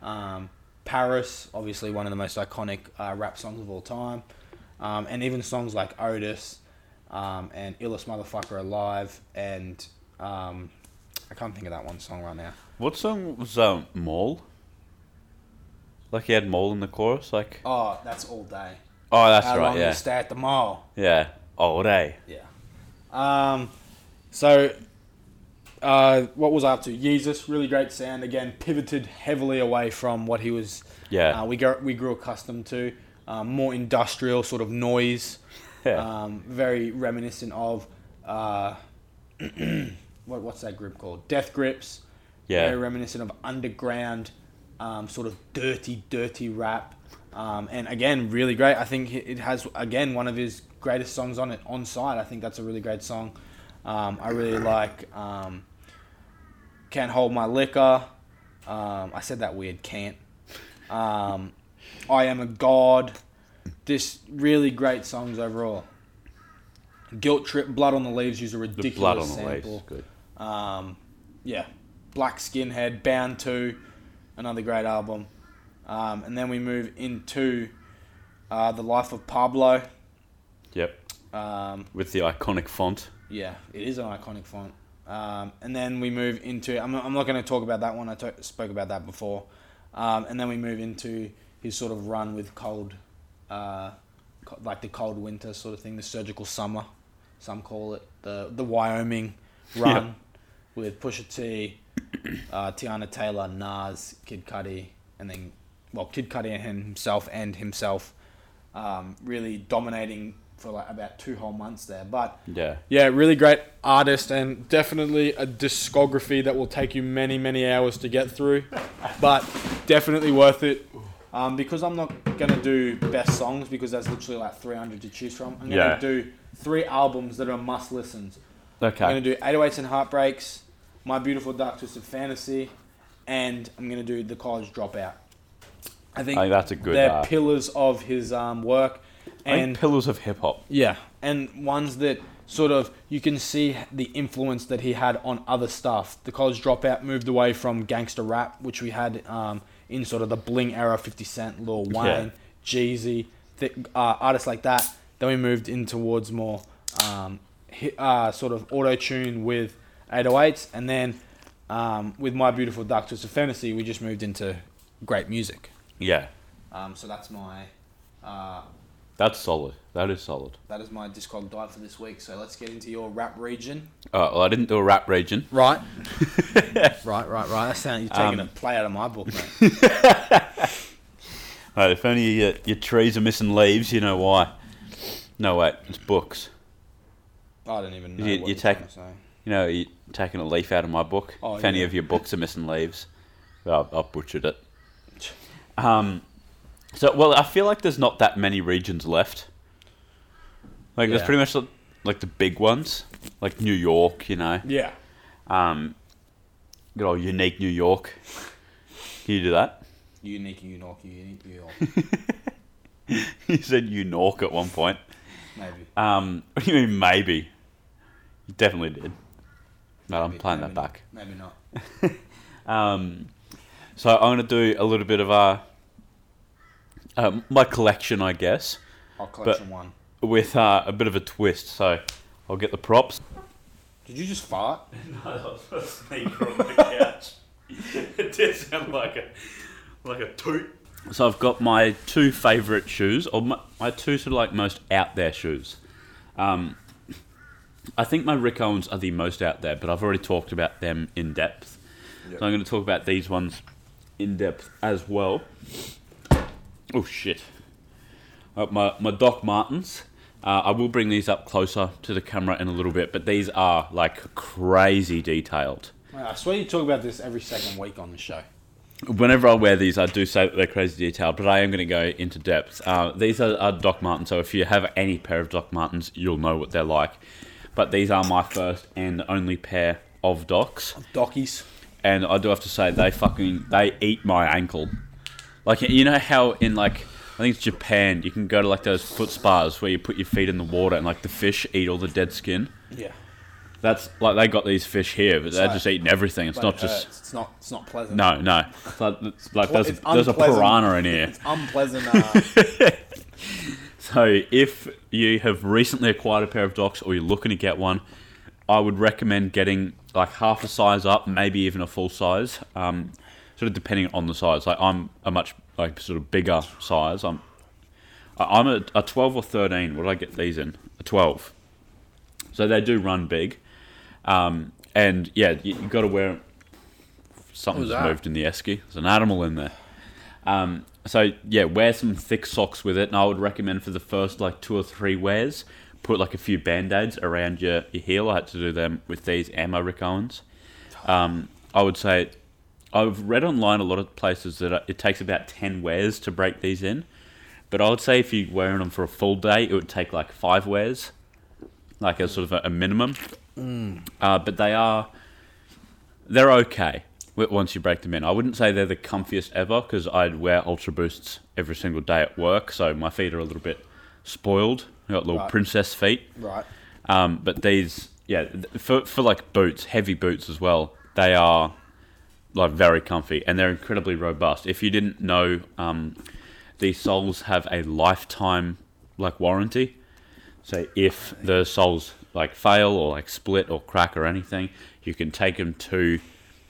um, Paris, obviously one of the most iconic uh, rap songs of all time, um, and even songs like Otis um, and Illest Motherfucker Alive, and um, I can't think of that one song right now. What song was um, Mall? Like he had Mall in the chorus, like Oh, that's all day. oh, that's How right, long yeah, you stay at the mall? yeah, all day, Yeah. Um, so, uh, what was I up to? Yeezus, really great sound. Again, pivoted heavily away from what he was. yeah, Uh, we go, we grew accustomed to um, more industrial sort of noise. yeah, Um, very reminiscent of uh, what what's that group called? Death Grips. yeah, Very reminiscent of underground, um, sort of dirty, dirty rap. Um, and again, really great. I think it it has again one of his greatest songs on it. On Sight, I think that's a really great song. Um, I really like um, "Can't Hold My Liquor." Um, I said that weird. Can't. Um, I am a god. Just really great songs overall. Guilt Trip, Blood on the Leaves use a the ridiculous blood on the leaves, good. Um, yeah, Black Skinhead, Bound 2, another great album. Um, and then we move into uh, The Life of Pablo. Yep, Um, with the iconic font. Yeah, it is an iconic font. Um, and then we move into, I'm, I'm not going to talk about that one, I to- spoke about that before. Um, and then we move into his sort of run with cold, uh, co- like the cold winter sort of thing, the surgical summer, some call it, the, the Wyoming run with Pusha T, uh, Teyana Taylor, Nas, Kid Cudi, and then, well, Kid Cudi and himself and himself um, really dominating for like about two whole months there. But Yeah, yeah, really great artist and definitely a discography that will take you many, many hours to get through, but definitely worth it. Um, because I'm not gonna do best songs because there's literally like 300 to choose from. I'm gonna Yeah. do three albums that are must listens. okay, I'm gonna do 808s and Heartbreaks, My Beautiful Dark Twisted Fantasy, and I'm gonna do The College Dropout. I think I think that's a good. they're Uh, pillars of his um, work, And pillars of hip hop. yeah, and ones that sort of you can see the influence that he had on other stuff. The College Dropout moved away from gangster rap, which we had um, in sort of the bling era, Fifty Cent, Lil Wayne, Jeezy, th- uh, artists like that. Then we moved in towards more um, hi uh, sort of auto tune with 808s, and then um, with My Beautiful Dark Twisted Fantasy, we just moved into great music. Yeah, Um, so that's my uh, that's solid. That is solid. that is my Discog dive for this week. So let's get into your rap region. Oh, well, I didn't do a rap region. Right. right, right, right. That sound you're taking Um, a play out of my book, mate. Uh, if only your, your trees are missing leaves, you know why. No, wait, it's books. I don't even know You- what you you're take- trying to say. You know, you're taking a leaf out of my book. Oh, if any of your books are missing leaves, well, I've butchered it. Um, so, well, I feel like there's not that many regions left. Like, there's Yeah. pretty much like, like the big ones, like New York, you know. Yeah. Um, good old unique New York. Can you do that? Unique New York, unique New York. you said New York at one point. Maybe. Um, what do you mean maybe? You definitely did. No, I'm Maybe- playing maybe that not. back. Maybe not. Um, so I'm going to do a little bit of a, uh, my collection, I guess, I'll collection one. with uh, a bit of a twist. So I'll get the props. Did you just fart? No, that was a sneaker on the couch. it did sound like a like a toot. So I've got my two favourite shoes, or my, my two sort of like most out there shoes. Um, I think my Rick Owens are the most out there, but I've already talked about them in depth. So I'm going to talk about these ones in depth as well. Oh shit! Uh, my my Doc Martens. Uh, I will bring these up closer to the camera in a little bit, but these are like crazy detailed. I swear you talk about this every second week on the show. Whenever I wear these, I do say that they're crazy detailed, but I am going to go into depth. Uh, these are, are Doc Martens, so if you have any pair of Doc Martens, you'll know what they're like. But these are my first and only pair of Docs, Dockies. and I do have to say they fucking they eat my ankle. Like you know how in like I think it's Japan, you can go to like those foot spas where you put your feet in the water and like the fish eat all the dead skin. Yeah. That's like they got these fish here, but they're like- just eating everything. It's not it just. It's not. It's not pleasant. no, no. It's like, it's like there's, It's there's a piranha in here. It's unpleasant. Uh, So if you have recently acquired a pair of Docs or you're looking to get one, I would recommend getting like half a size up, maybe even a full size. Um, sort of depending on the size. Like I'm a much like sort of bigger size. I'm I'm a, a 12 or 13. What did I get these in? A 12. So they do run big. Um, and yeah, you, you got to wear. Something's moved in the esky. There's an animal in there. Um, so yeah, wear some thick socks with it, and I would recommend for the first like two or three wears, put like a few band aids around your, your heel. I had to do them with these ammo Rick Owens. Um, I would say, I've read online a lot of places that it takes about ten wears to break these in, but I would say if you're wearing them for a full day, it would take like five wears, like a sort of a, a minimum. Uh, but they are they're okay once you break them in. I wouldn't say they're the comfiest ever because I'd wear Ultra Boosts every single day at work, so my feet are a little bit spoiled. I got little Right. princess feet. right. Um, but these, yeah, for for like boots, heavy boots as well, they are like very comfy and they're incredibly robust. If you didn't know, um, these soles have a lifetime like warranty. So if the soles like fail or like split or crack or anything, you can take them to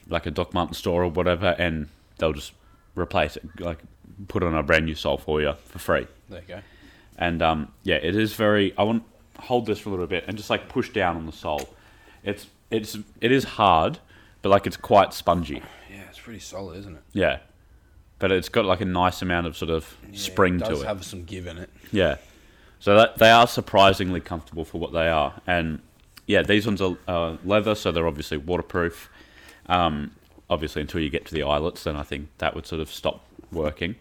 like a Doc Martens store or whatever, and they'll just replace it, like put on a brand new sole for you for free. There you go. And um, yeah, it is very. I want hold this for a little bit and just like push down on the sole. It's it's it is hard, but like it's quite spongy. Yeah, pretty solid, isn't it? Yeah, but it's got like a nice amount of sort of spring it does to it. have some give in it. Yeah. So that they are surprisingly comfortable for what they are, and yeah, these ones are uh, leather, so they're obviously waterproof. Um, obviously, until you get to the eyelets, then I think that would sort of stop working.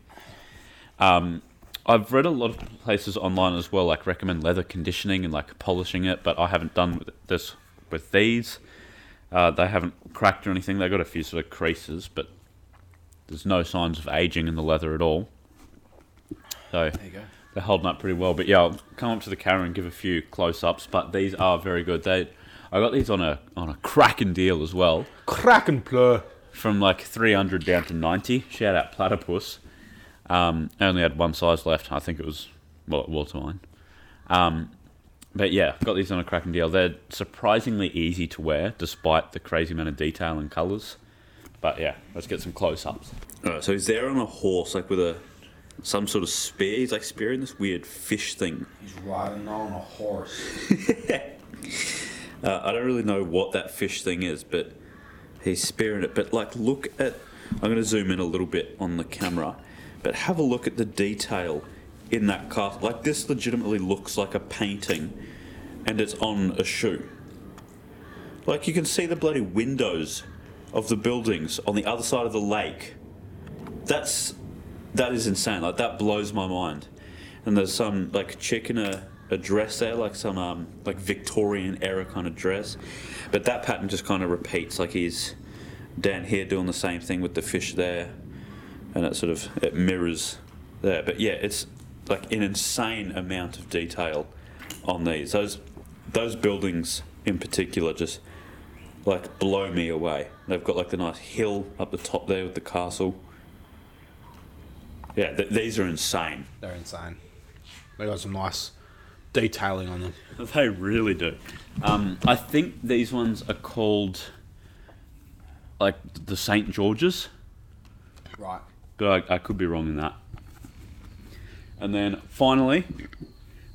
Um, I've read a lot of places online as well, like recommend leather conditioning and like polishing it, but I haven't done this with these. Uh, they haven't cracked or anything. They've got a few sort of creases, but there's no signs of aging in the leather at all. So There you go. they're holding up pretty well. But yeah, I'll come up to the camera and give a few close ups. But these are very good. They, I got these on a on a cracking deal as well, Cracking plur. from like three hundred down to ninety. Shout out Platypus. Um, only had one size left. I think it was well, it was mine. Um, but yeah, got these on a cracking deal. They're surprisingly easy to wear, despite the crazy amount of detail and colours. But yeah, let's get some close ups. Alright, so he's there on a horse, like with a some sort of spear. He's like spearing this weird fish thing. He's riding on a horse. Uh, I don't really know what that fish thing is, but he's spearing it. But like, look at. I'm going to zoom in a little bit on the camera, but have a look at the detail in that castle. Like this, legitimately looks like a painting, and it's on a shoe. Like you can see the bloody windows of the buildings on the other side of the lake. That's that is insane. Like that blows my mind. And there's some like chick in a, a dress there, like some um, like Victorian era kind of dress. But that pattern just kind of repeats. Like he's down here doing the same thing with the fish there, and it sort of it mirrors there. But yeah, it's like an insane amount of detail on these. Those those buildings in particular just like blow me away. They've got like the nice hill up the top there with the castle. Yeah, th- these are insane. They're insane. They got some nice detailing on them. They really do. Um, I think these ones are called like the St George's, Right. but I, I could be wrong in that. And then finally,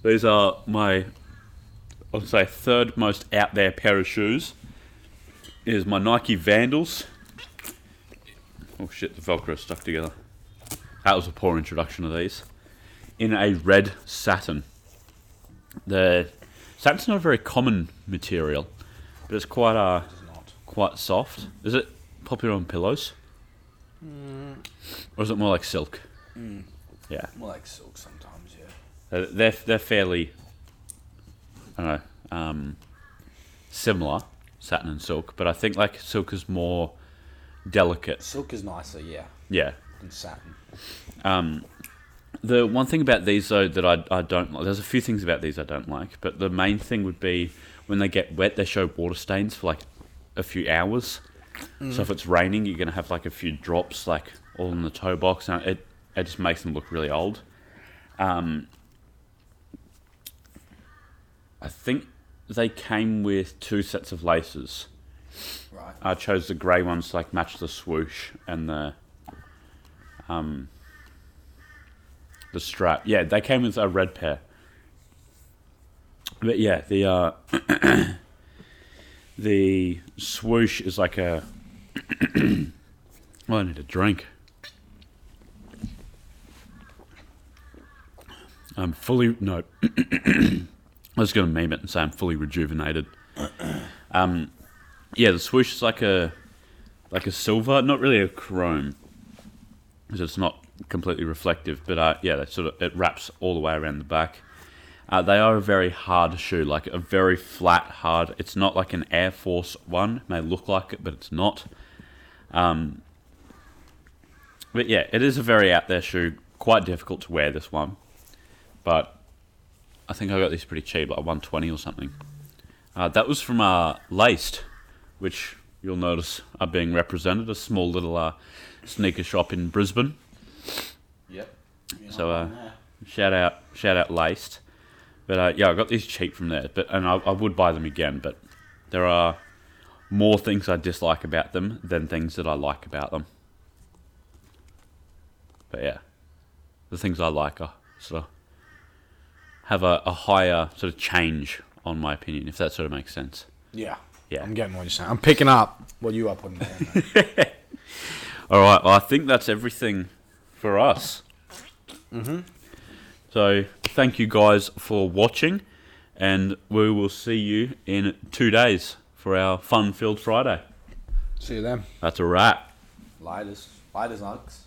these are my, I'll say, third most out there pair of shoes. Is my Nike Vandals. Oh shit, the Velcro stuck together. That was a poor introduction of these. In a red satin. The satin's not a very common material, but it's quite uh quite soft. Is it popular on pillows? Or is it more like silk? Yeah. More like silk sometimes, yeah. Uh, They're they're fairly, I don't know, um, similar satin and silk, but I think like silk is more delicate. Silk is nicer, yeah, Yeah. than satin. Um, the one thing about these though that I I don't like, there's a few things about these I don't like, but the main thing would be when they get wet, they show water stains for like a few hours. So if it's raining, you're gonna have like a few drops like all in the toe box, and it it just makes them look really old. Um, I think they came with two sets of laces. Right. I chose the grey ones to like match the swoosh and the um the strap. Yeah, they came with a red pair. But yeah, the uh the swoosh is like a well, I need a drink. I'm fully no I was gonna meme it and say I'm fully rejuvenated. Um yeah, the swoosh is like a like a silver, not really a chrome, because it's not completely reflective. But uh, yeah, that sort of it wraps all the way around the back. Uh, they are a very hard shoe, like a very flat, hard. It's not like an Air Force One. It may look like it, but it's not. Um, but yeah, it is a very out there shoe. Quite difficult to wear this one, but I think I got these pretty cheap, like one twenty or something. Uh, that was from uh, Laced, which you'll notice are being represented, a small little uh, sneaker shop in Brisbane. Yep. So uh, shout out, shout out Laced. But uh, yeah, I got these cheap from there. But and I, I would buy them again. But there are more things I dislike about them than things that I like about them. But yeah, the things I like are sort of have a, a higher sort of change on my opinion, if that sort of makes sense. yeah. Yeah. I'm getting what you're saying. I'm picking up what you are putting down. All right. Well, I think that's everything for us. Mm-hmm. So thank you guys for watching, and we will see you in two days for our fun-filled Friday. See you then. That's a wrap. Lighters. Lighters, Uggs.